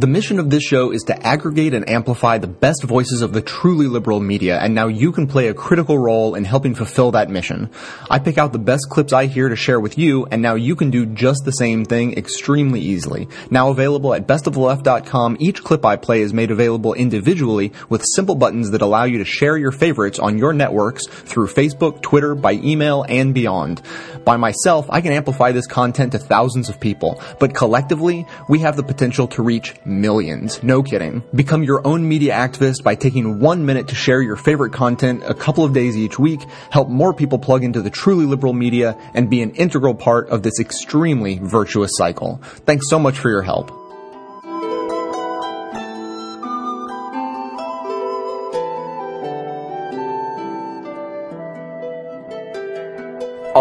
The mission of this show is to aggregate and amplify the best voices of the truly liberal media, and now you can play a critical role in helping fulfill that mission. I pick out the best clips I hear to share with you, and now you can do just the same thing extremely easily. Now available at bestoftheleft.com, each clip I play is made available individually with simple buttons that allow you to share your favorites on your networks through Facebook, Twitter, by email, and beyond. By myself, I can amplify this content to thousands of people, but collectively, we have the potential to reach millions. No kidding. Become your own media activist by taking one minute to share your favorite content a couple of days each week, help more people plug into the truly liberal media, and be an integral part of this extremely virtuous cycle. Thanks so much for your help.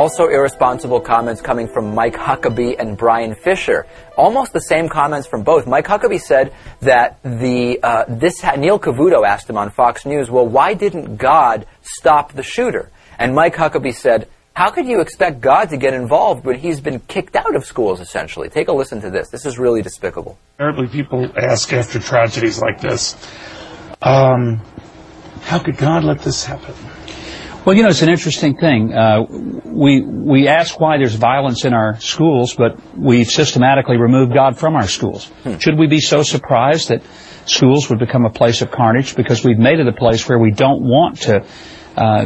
Also irresponsible comments coming from Mike Huckabee and Bryan Fischer. Almost the same comments from both. Mike Huckabee said that the uh, this ha- Neil Cavuto asked him on Fox News, "Well, why didn't God stop the shooter?" And Mike Huckabee said, "How could you expect God to get involved when he's been kicked out of schools? Essentially, take a listen to this. This is really despicable." Invariably, people ask after tragedies like this, um, how could God let this happen? Well, you know, it's an interesting thing. Uh, we we ask why there's violence in our schools, but we've systematically removed God from our schools. Should we be so surprised that schools would become a place of carnage because we've made it a place where we don't want to uh,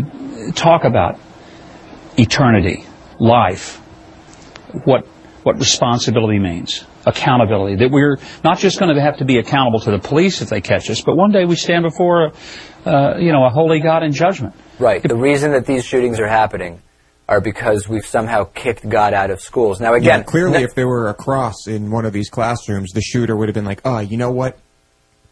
talk about eternity, life, what what responsibility means, accountability. That we're not just going to have to be accountable to the police if they catch us, but one day we stand before, a, uh, you know, a holy God in judgment. Right. The reason that these shootings are happening are because we've somehow kicked God out of schools. Now, again, yeah, clearly, if there were a cross in one of these classrooms, the shooter would have been like, "Oh, you know what?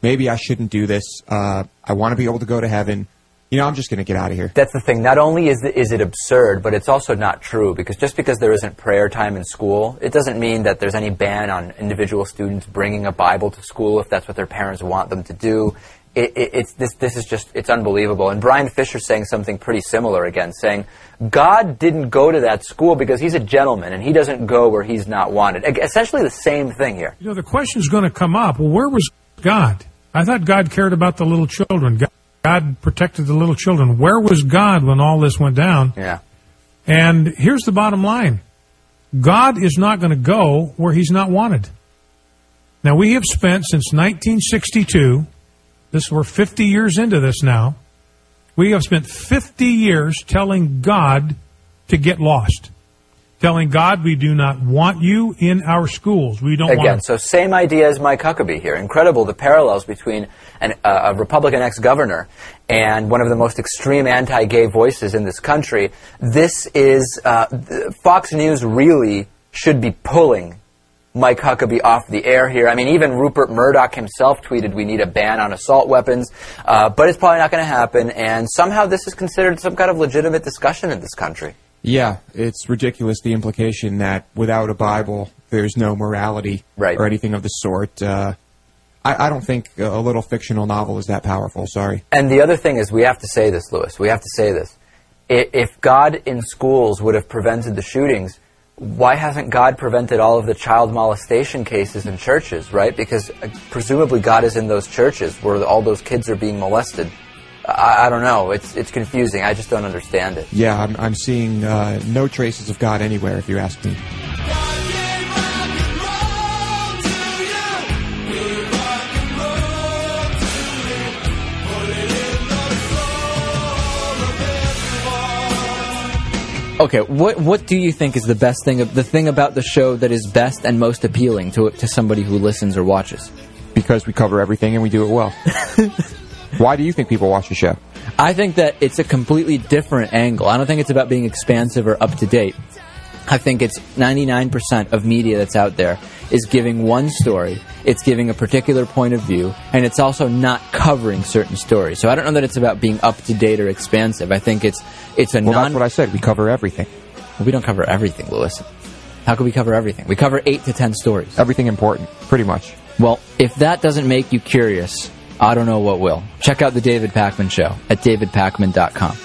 Maybe I shouldn't do this. Uh, I want to be able to go to heaven. you know, I'm just going to get out of here. That's the thing. Not only is it, is it absurd, but it's also not true because just because there isn't prayer time in school, it doesn't mean that there's any ban on individual students bringing a Bible to school if that's what their parents want them to do. It, it, it's this. This is just. It's unbelievable. And Bryan Fischer's saying something pretty similar again, saying God didn't go to that school because He's a gentleman and He doesn't go where He's not wanted. Essentially the same thing here. You know, the question is going to come up. Well, where was God? I thought God cared about the little children. God, God protected the little children. Where was God when all this went down? Yeah. And here's the bottom line God is not going to go where He's not wanted. Now, we have spent since 1962, this we're 50 years into this now, we have spent 50 years telling God to get lost. Telling God we do not want you in our schools. We don't want Again, want so same idea as Mike Huckabee here. Incredible the parallels between an, uh, a Republican ex-governor and one of the most extreme anti-gay voices in this country. This is uh, Fox News really should be pulling Mike Huckabee off the air here. I mean, even Rupert Murdoch himself tweeted we need a ban on assault weapons, uh, but it's probably not going to happen. And somehow this is considered some kind of legitimate discussion in this country. Yeah, it's ridiculous the implication that without a Bible, there's no morality or anything of the sort. Uh, I, I don't think a little fictional novel is that powerful. Sorry. And the other thing is, we have to say this, Lewis. We have to say this. If God in schools would have prevented the shootings, why hasn't God prevented all of the child molestation cases in churches, right? Because uh, presumably God is in those churches where all those kids are being molested. I, I don't know. It's it's confusing. I just don't understand it. Yeah, I'm, I'm seeing uh, no traces of God anywhere, if you ask me. Okay, what what do you think is the best thing, the thing about the show that is best and most appealing to to somebody who listens or watches? Because we cover everything and we do it well. Why do you think people watch the show? I think that it's a completely different angle. I don't think it's about being expansive or up to date. I think it's 99% of media that's out there is giving one story, it's giving a particular point of view, and it's also not covering certain stories. So I don't know that it's about being up to date or expansive. I think it's it's a Well, non that's what I said. We cover everything. Well, we don't cover everything, Lewis. How can we cover everything? We cover 8 to 10 stories. Everything important, pretty much. Well, if that doesn't make you curious, I don't know what will. Check out the David Pakman show at davidpakman.com.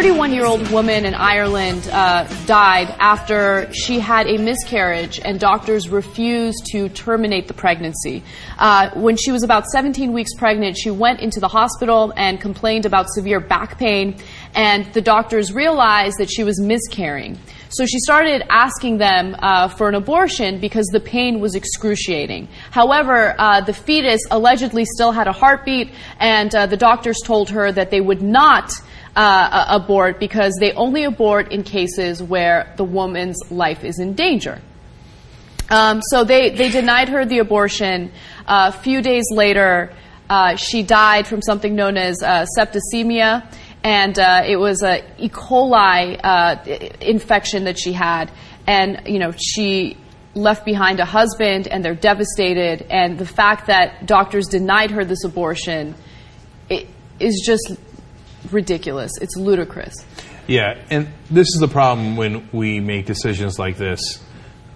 31 year old woman in Ireland uh, died after she had a miscarriage and doctors refused to terminate the pregnancy. Uh, when she was about 17 weeks pregnant, she went into the hospital and complained about severe back pain, and the doctors realized that she was miscarrying. So she started asking them uh, for an abortion because the pain was excruciating. However, uh, the fetus allegedly still had a heartbeat, and uh, the doctors told her that they would not uh, abort because they only abort in cases where the woman's life is in danger. Um, so they, they denied her the abortion. Uh, a few days later, uh, she died from something known as uh, septicemia, and uh, it was a E. coli uh, infection that she had. And you know, she left behind a husband, and they're devastated. And the fact that doctors denied her this abortion is just ridiculous. It's ludicrous. Yeah, and this is the problem when we make decisions like this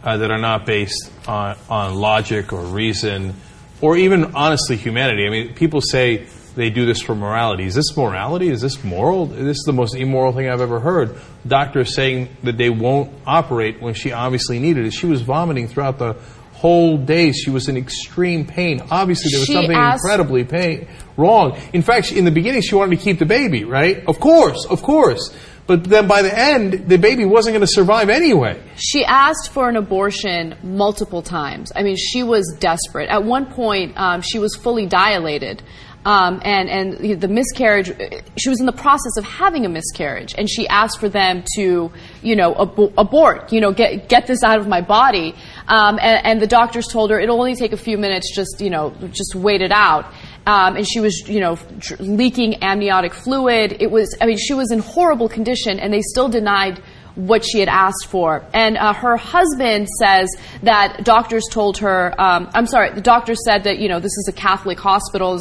uh, that are not based on, on logic or reason or even honestly humanity. I mean, people say they do this for morality. Is this morality? Is this moral? This is the most immoral thing I've ever heard. Doctors saying that they won't operate when she obviously needed it. She was vomiting throughout the whole day. She was in extreme pain. Obviously, there was She something incredibly pain, wrong. In fact, she- in the beginning, she wanted to keep the baby, right? Of course, of course. But then by the end, the baby wasn't going to survive anyway. She asked for an abortion multiple times. I mean, she was desperate. At one point, um, she was fully dilated. Um, and, and the miscarriage, she was in the process of having a miscarriage, and she asked for them to, you know, abo- abort, you know, get, get this out of my body. Um, and, and the doctors told her it'll only take a few minutes, just, you know, just wait it out. Um, and she was, you know, dr- leaking amniotic fluid. It was, I mean, she was in horrible condition, and they still denied what she had asked for. And uh, her husband says that doctors told her, um, I'm sorry, the doctor said that, you know, this is a Catholic hospital,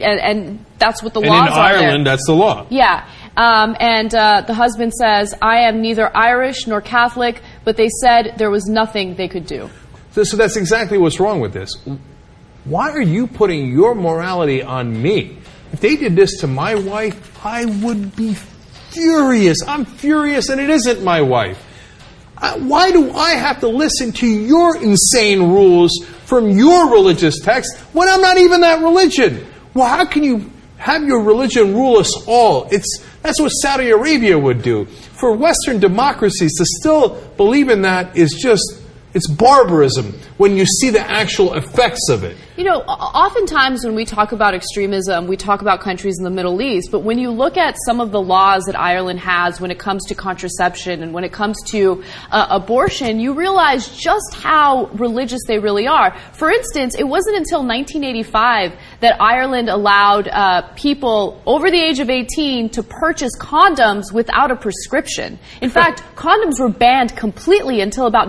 and, and that's what the and laws in. Ireland, that's the law. Yeah. Um, and uh, the husband says, I am neither Irish nor Catholic, but they said there was nothing they could do. So, so that's exactly what's wrong with this. Why are you putting your morality on me? If they did this to my wife, I would be furious. I'm furious, and it isn't my wife. Uh, why do I have to listen to your insane rules from your religious text when I'm not even that religion? Well, how can you have your religion rule us all? It's that's what Saudi Arabia would do. For Western democracies to still believe in that is just it's barbarism when you see the actual effects of it. You know, oftentimes when we talk about extremism, we talk about countries in the Middle East, but when you look at some of the laws that Ireland has when it comes to contraception and when it comes to uh, abortion, you realize just how religious they really are. For instance, it wasn't until 1985 that Ireland allowed uh, people over the age of 18 to purchase condoms without a prescription. In fact, condoms were banned completely until about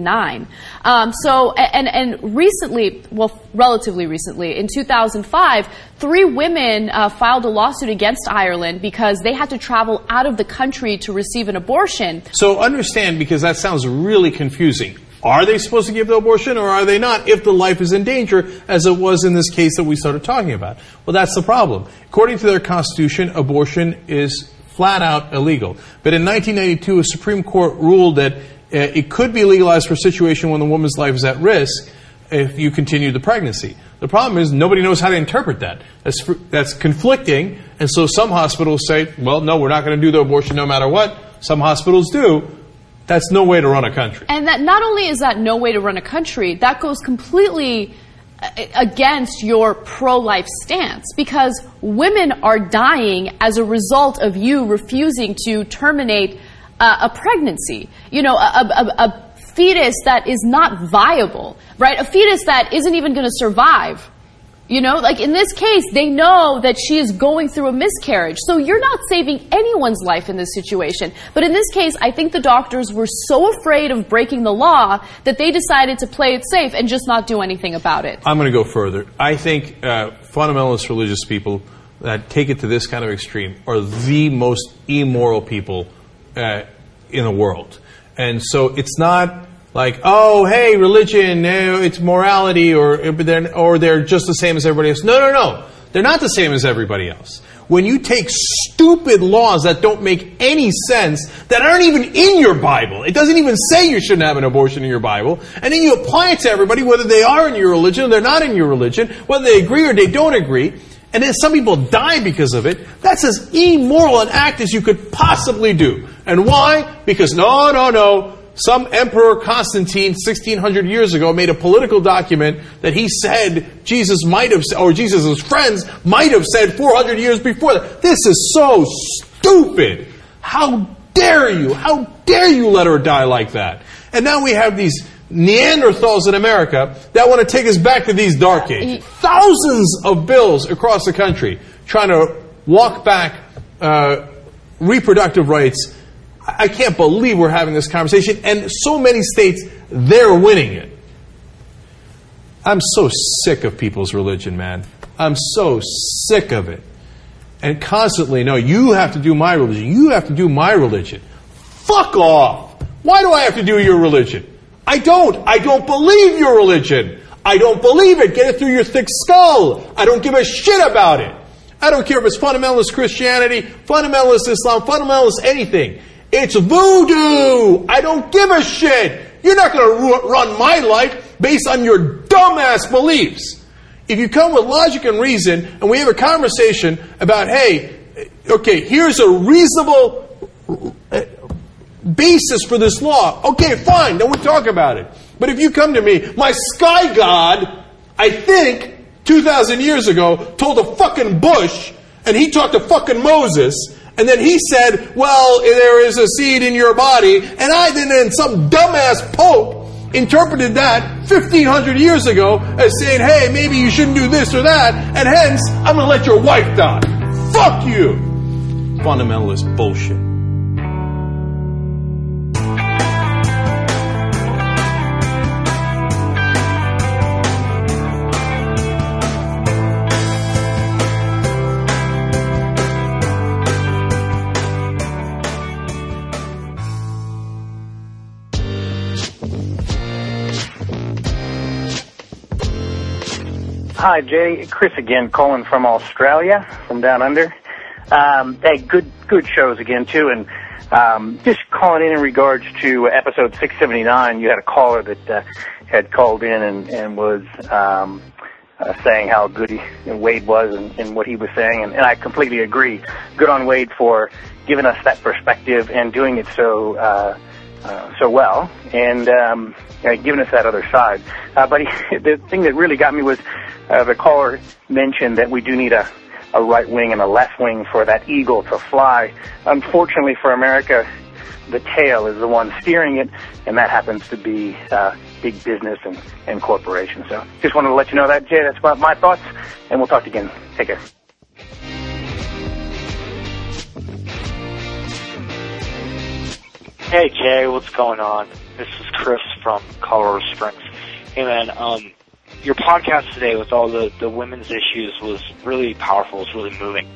1979. Um, so, and, and recently, well, relatively recently, in 2005, three women uh, filed a lawsuit against Ireland because they had to travel out of the country to receive an abortion. So understand, because that sounds really confusing. Are they supposed to give the abortion or are they not if the life is in danger, as it was in this case that we started talking about? Well, that's the problem. According to their constitution, abortion is flat out illegal. But in 1992, a Supreme Court ruled that it could be legalized for a situation when the woman's life is at risk if you continue the pregnancy. The problem is nobody knows how to interpret that. That's, that's conflicting, and so some hospitals say, well, no, we're not going to do the abortion no matter what. Some hospitals do. That's no way to run a country. And that not only is that no way to run a country, that goes completely uh, against your pro-life stance because women are dying as a result of you refusing to terminate uh, a pregnancy. You know, a, a, a fetus that is not viable, right? A fetus that isn't even going to survive. You know, like in this case, they know that she is going through a miscarriage. So you're not saving anyone's life in this situation. But in this case, I think the doctors were so afraid of breaking the law that they decided to play it safe and just not do anything about it. I'm going to go further. I think uh, fundamentalist religious people that take it to this kind of extreme are the most immoral people uh, in the world. And so it's not like, oh, hey, religion, eh, it's morality, or they're, or they're just the same as everybody else. No, no, no. They're not the same as everybody else. When you take stupid laws that don't make any sense, that aren't even in your Bible, it doesn't even say you shouldn't have an abortion in your Bible, and then you apply it to everybody, whether they are in your religion or they're not in your religion, whether they agree or they don't agree, and then some people die because of it, that's as immoral an act as you could possibly do. And why? Because no, no, no. Some emperor Constantine, 1600 years ago, made a political document that he said Jesus might have, or Jesus' friends might have said 400 years before that. This is so stupid. How dare you? How dare you let her die like that? And now we have these Neanderthals in America that want to take us back to these dark ages. Thousands of bills across the country trying to walk back uh, reproductive rights. I can't believe we're having this conversation, and so many states, they're winning it. I'm so sick of people's religion, man. I'm so sick of it. And constantly, no, you have to do my religion. You have to do my religion. Fuck off. Why do I have to do your religion? I don't. I don't believe your religion. I don't believe it. Get it through your thick skull. I don't give a shit about it. I don't care if it's fundamentalist Christianity, fundamentalist Islam, fundamentalist anything. It's voodoo. I don't give a shit. You're not going to ru- run my life based on your dumbass beliefs. If you come with logic and reason and we have a conversation about, hey, okay, here's a reasonable uh, basis for this law. Okay, fine, then we'll talk about it. But if you come to me, my sky god, I think, 2,000 years ago, told a fucking bush, and he talked to fucking Moses, and then he said, well, there is a seed in your body, and I then, and some dumbass pope interpreted that 1500 years ago as saying, hey, maybe you shouldn't do this or that, and hence, I'm gonna let your wife die. Fuck you! Fundamentalist bullshit. Hi, Jay. Chris again, calling from Australia, from down under. Um, hey, good good shows again too, and um, just calling in in regards to episode 679. You had a caller that uh, had called in and, and was um, uh, saying how good he, Wade was and, and what he was saying, and, and I completely agree. Good on Wade for giving us that perspective and doing it so uh, uh, so well, and um, uh, giving us that other side. Uh, but he, the thing that really got me was uh, the caller mentioned that we do need a, a right wing and a left wing for that eagle to fly. Unfortunately for America, the tail is the one steering it, and that happens to be uh, big business and, and corporations. So just wanted to let you know that, Jay. That's about my thoughts, and we'll talk again. Take care. Hey Jay, what's going on? This is Chris from Colorado Springs. Hey man, um, your podcast today with all the, the women's issues was really powerful, it was really moving.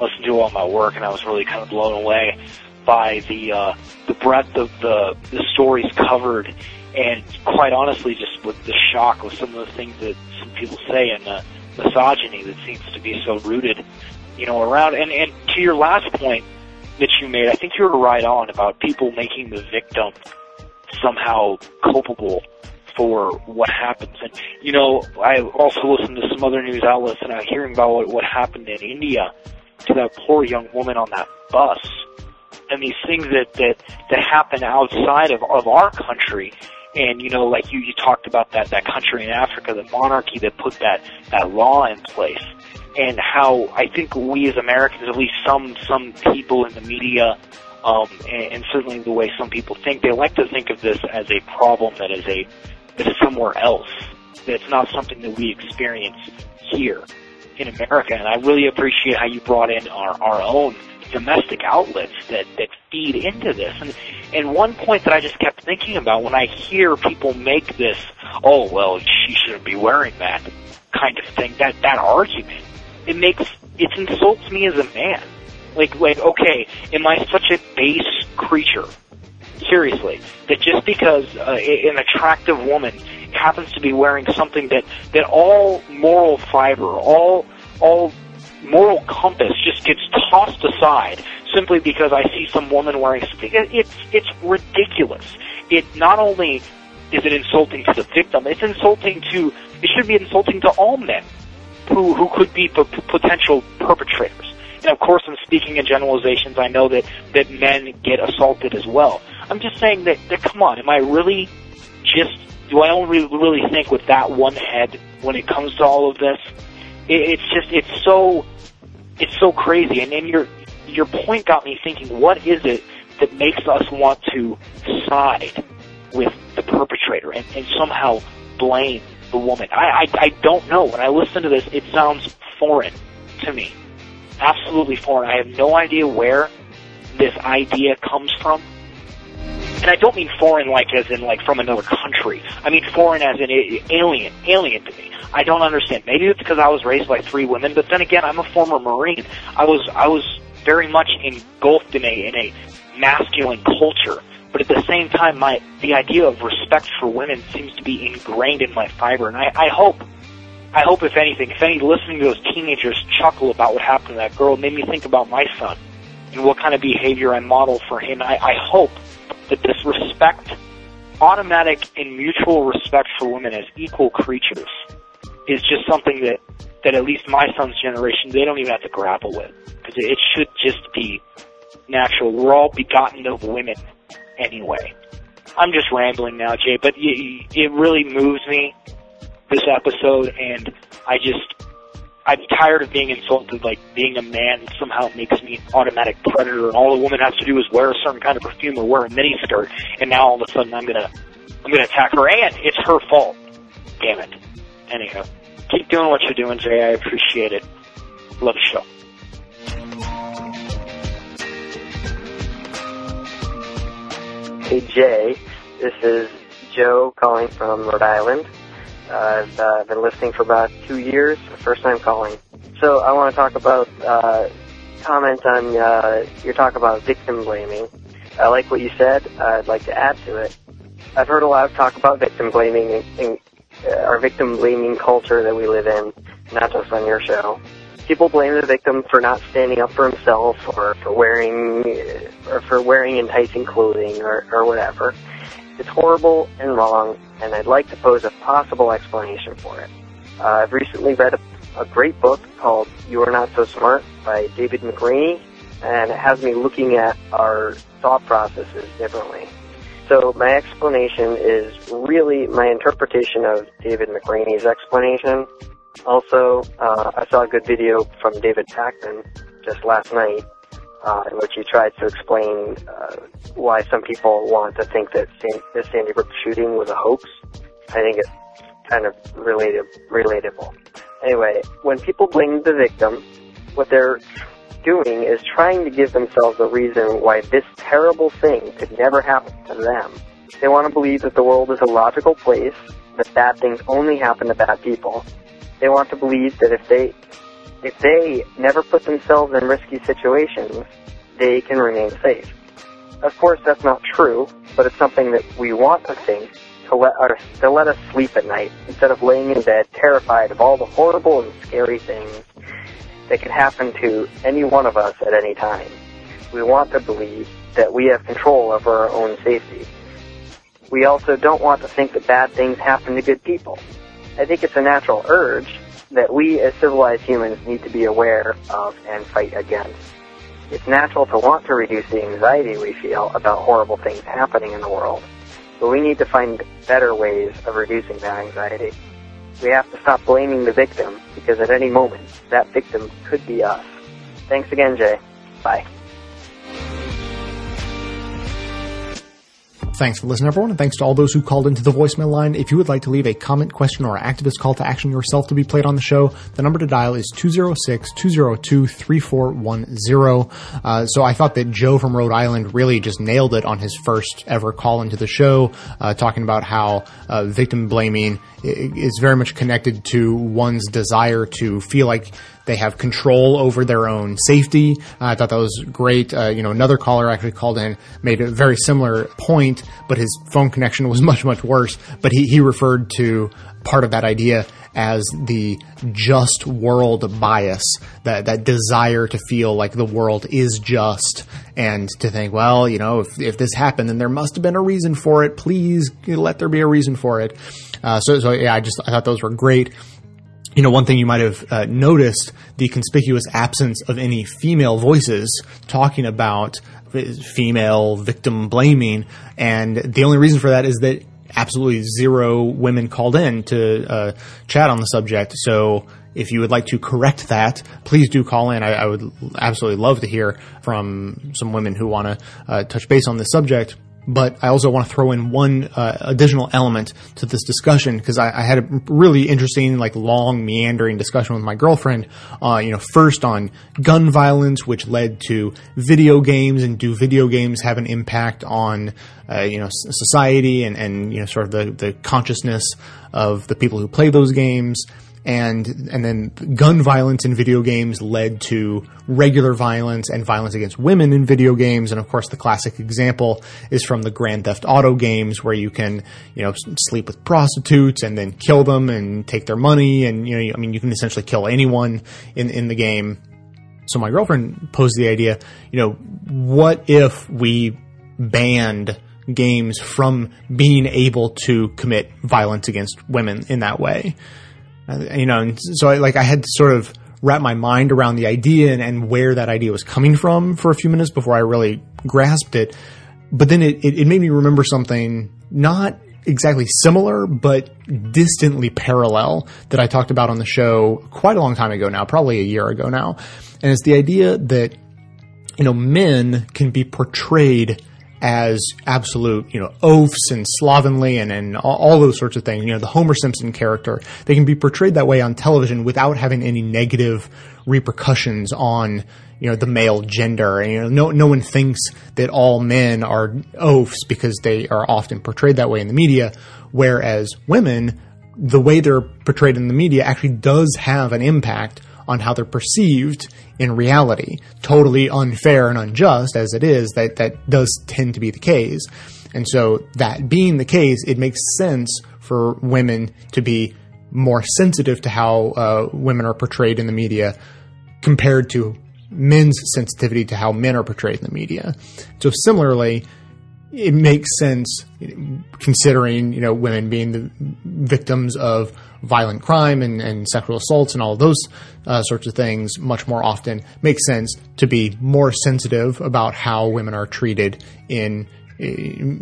I listened to all my work and I was really kind of blown away by the, uh, the breadth of the, the stories covered and quite honestly just with the shock of some of the things that some people say and the misogyny that seems to be so rooted, you know, around. And, and to your last point, that you made, I think you were right on about people making the victim somehow culpable for what happens. And you know, I also listened to some other news outlets, and I'm hearing about what, what happened in India to that poor young woman on that bus, and these things that that that happen outside of of our country. And you know, like you, you talked about that that country in Africa, the monarchy that put that that law in place and how I think we as Americans, at least some some people in the media, um, and, and certainly the way some people think, they like to think of this as a problem that is a that is somewhere else. That it's not something that we experience here in America. And I really appreciate how you brought in our our own domestic outlets that that feed into this. And and one point that I just kept thinking about when I hear people make this, oh well, she shouldn't be wearing that kind of thing. That that argument it makes it insults me as a man. Like like okay, am I such a base creature? Seriously, that just because uh, an attractive woman happens to be wearing something that that all moral fiber, all all moral compass just gets tossed aside simply because I see some woman wearing something. It's it's ridiculous. It not only is it insulting to the victim, it's insulting to it should be insulting to all men who who could be p- potential perpetrators. And of course, I'm speaking in generalizations. I know that that men get assaulted as well. I'm just saying that, that come on, am I really just do I only really think with that one head when it comes to all of this? It, it's just it's so it's so crazy. And then your your point got me thinking: what is it that makes us want to side with the perpetrator and, and somehow blame the woman. I, I I don't know. When I listen to this, it sounds foreign to me. Absolutely foreign. I have no idea where this idea comes from. And I don't mean foreign like as in like from another country. I mean foreign as in alien, alien to me. I don't understand. Maybe it's because I was raised by three women, but then again, I'm a former Marine. I was I was very much engulfed in a in a masculine culture but at the same time, my the idea of respect for women seems to be ingrained in my fiber, and I, I hope, I hope if anything, if any listening to those teenagers chuckle about what happened to that girl, made me think about my son and what kind of behavior I model for him. I, I hope that this respect, automatic and mutual respect for women as equal creatures, is just something that that at least my son's generation they don't even have to grapple with because it should just be natural. We're all begotten of women anyway. I'm just rambling now, Jay, but it, it really moves me this episode, and I just I'm tired of being insulted. Like being a man somehow makes me an automatic predator, and all a woman has to do is wear a certain kind of perfume or wear a mini skirt, and now all of a sudden I'm gonna I'm gonna attack her, and it's her fault. Damn it. Anyhow, keep doing what you're doing, Jay. I appreciate it. Love the show. Hey Jay, this is Joe calling from Rhode Island. Uh, I've uh, been listening for about two years, first time calling. So I want to talk about, uh, comment on uh, your talk about victim blaming. I like what you said. I'd like to add to it. I've heard a lot of talk about victim blaming in, in uh, our victim blaming culture that we live in, not just on your show. People blame the victim for not standing up for himself or for wearing or for wearing enticing clothing or, or whatever. It's horrible and wrong, and I'd like to pose a possible explanation for it. Uh, I've recently read a, a great book called You Are Not So Smart by David McRaney, and it has me looking at our thought processes differently. So my explanation is really my interpretation of David McRaney's explanation. Also, uh, I saw a good video from David Pakman just last night uh, in which he tried to explain uh, why some people want to think that San- the Sandy Hook shooting was a hoax. I think it's kind of related, relatable. Anyway, when people blame the victim, what they're doing is trying to give themselves a reason why this terrible thing could never happen to them. They want to believe that the world is a logical place, that bad things only happen to bad people. They want to believe that if they if they never put themselves in risky situations, they can remain safe. Of course, that's not true, but it's something that we want to think to let our, to let us sleep at night instead of laying in bed terrified of all the horrible and scary things that could happen to any one of us at any time. We want to believe that we have control over our own safety. We also don't want to think that bad things happen to good people. I think it's a natural urge that we as civilized humans need to be aware of and fight against. It's natural to want to reduce the anxiety we feel about horrible things happening in the world, but we need to find better ways of reducing that anxiety. We have to stop blaming the victim because at any moment, that victim could be us. Thanks again, Jay. Bye. Thanks for listening, everyone, and thanks to all those who called into the voicemail line. If you would like to leave a comment, question, or activist call to action yourself to be played on the show, the number to dial is 206-202-3410. Uh, so I thought that Joe from Rhode Island really just nailed it on his first ever call into the show, uh, talking about how uh, victim blaming is very much connected to one's desire to feel like they have control over their own safety. Uh, I thought that was great. Uh, you know, another caller actually called in, made a very similar point, but his phone connection was much, much worse. But he, he referred to part of that idea as the just world bias, that, that desire to feel like the world is just and to think, well, you know, if, if this happened, then there must have been a reason for it. Please let there be a reason for it. Uh, so, so yeah, I just, I thought those were great you know, one thing you might have uh, noticed the conspicuous absence of any female voices talking about female victim blaming. And the only reason for that is that absolutely zero women called in to uh, chat on the subject. So if you would like to correct that, please do call in. I, I would absolutely love to hear from some women who want to uh, touch base on this subject but I also want to throw in one uh, additional element to this discussion because I, I, had a really interesting, like long, meandering discussion with my girlfriend. Uh, you know, first on gun violence, which led to video games, and do video games have an impact on uh, you know society and and you know sort of the the consciousness of the people who play those games and and then gun violence in video games led to regular violence and violence against women in video games. And of course the classic example is from the Grand Theft Auto games where you can you know sleep with prostitutes and then kill them and take their money. And you know I mean you can essentially kill anyone in in the game. So my girlfriend posed the idea you know what if we banned games from being able to commit violence against women in that way Uh, you know, and so I, like I had to sort of wrap my mind around the idea and, and, where that idea was coming from for a few minutes before I really grasped it. But then it, it, it made me remember something not exactly similar, but distantly parallel that I talked about on the show quite a long time ago now, probably a year ago now. And it's the idea that, you know, men can be portrayed as absolute, you know, oafs and slovenly and, and all those sorts of things. You know, the Homer Simpson character, they can be portrayed that way on television without having any negative repercussions on, you know, the male gender. And, you know, no, no one thinks that all men are oafs because they are often portrayed that way in the media, whereas women, the way they're portrayed in the media actually does have an impact on how they're perceived in reality. Totally unfair and unjust as it is, that, that does tend to be the case. And so that being the case, it makes sense for women to be more sensitive to how uh, women are portrayed in the media compared to men's sensitivity to how men are portrayed in the media. So similarly, it makes sense considering you know women being the victims of violent crime and, and sexual assaults and all those uh, sorts of things much more often. Makes sense to be more sensitive about how women are treated in uh,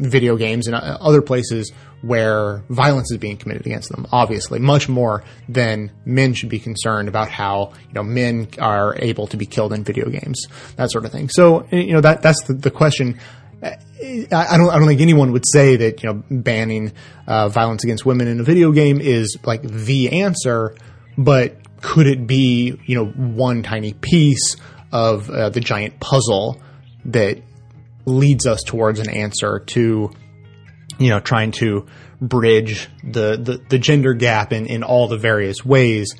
video games and uh, other places where violence is being committed against them obviously. Much more than men should be concerned about how you know men are able to be killed in video games that sort of thing. So you know that that's the, the question I don't. I don't think anyone would say that you know banning uh, violence against women in a video game is like the answer. But could it be you know one tiny piece of uh, the giant puzzle that leads us towards an answer to you know trying to bridge the the, the gender gap in in all the various ways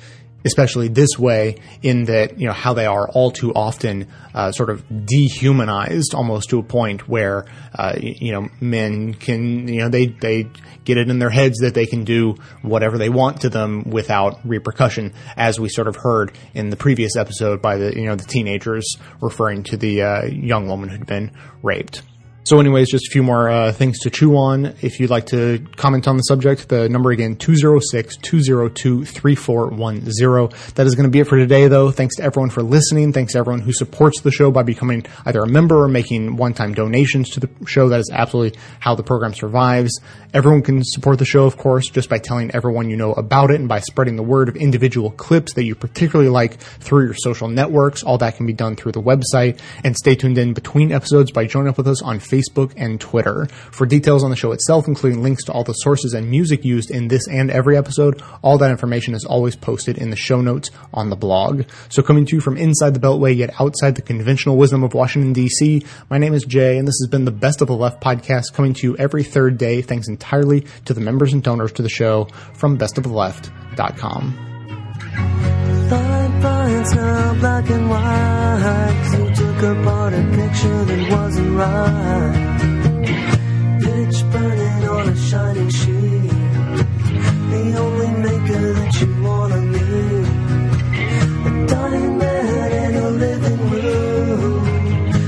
especially this way, in that you know how they are all too often uh, sort of dehumanized, almost to a point where uh, you know men can you know they they get it in their heads that they can do whatever they want to them without repercussion, as we sort of heard in the previous episode by the you know the teenagers referring to the uh, young woman who'd been raped. So, anyways, just a few more uh, things to chew on. If you'd like to comment on the subject, the number again, 206 202 3410. That is going to be it for today, though. Thanks to everyone for listening. Thanks to everyone who supports the show by becoming either a member or making one time donations to the show. That is absolutely how the program survives. Everyone can support the show, of course, just by telling everyone you know about it and by spreading the word of individual clips that you particularly like through your social networks. All that can be done through the website. And stay tuned in between episodes by joining up with us on Facebook Facebook, and Twitter. For details on the show itself, including links to all the sources and music used in this and every episode, all that information is always posted in the show notes on the blog. So coming to you from inside the Beltway, yet outside the conventional wisdom of Washington, D.C., my name is Jay, and this has been the Best of the Left podcast coming to you every third day, thanks entirely to the members and donors to the show from bestoftheleft.com took upon a picture that wasn't right. Pitch burning on a shining sheet. The only maker that you wanna meet. A dying man in a living room.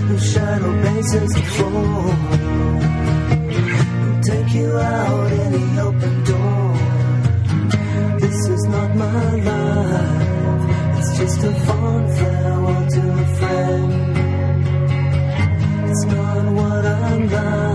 Whose shadow bases the floor. Who'll take you out in the open door. This is not my life. It's just a love.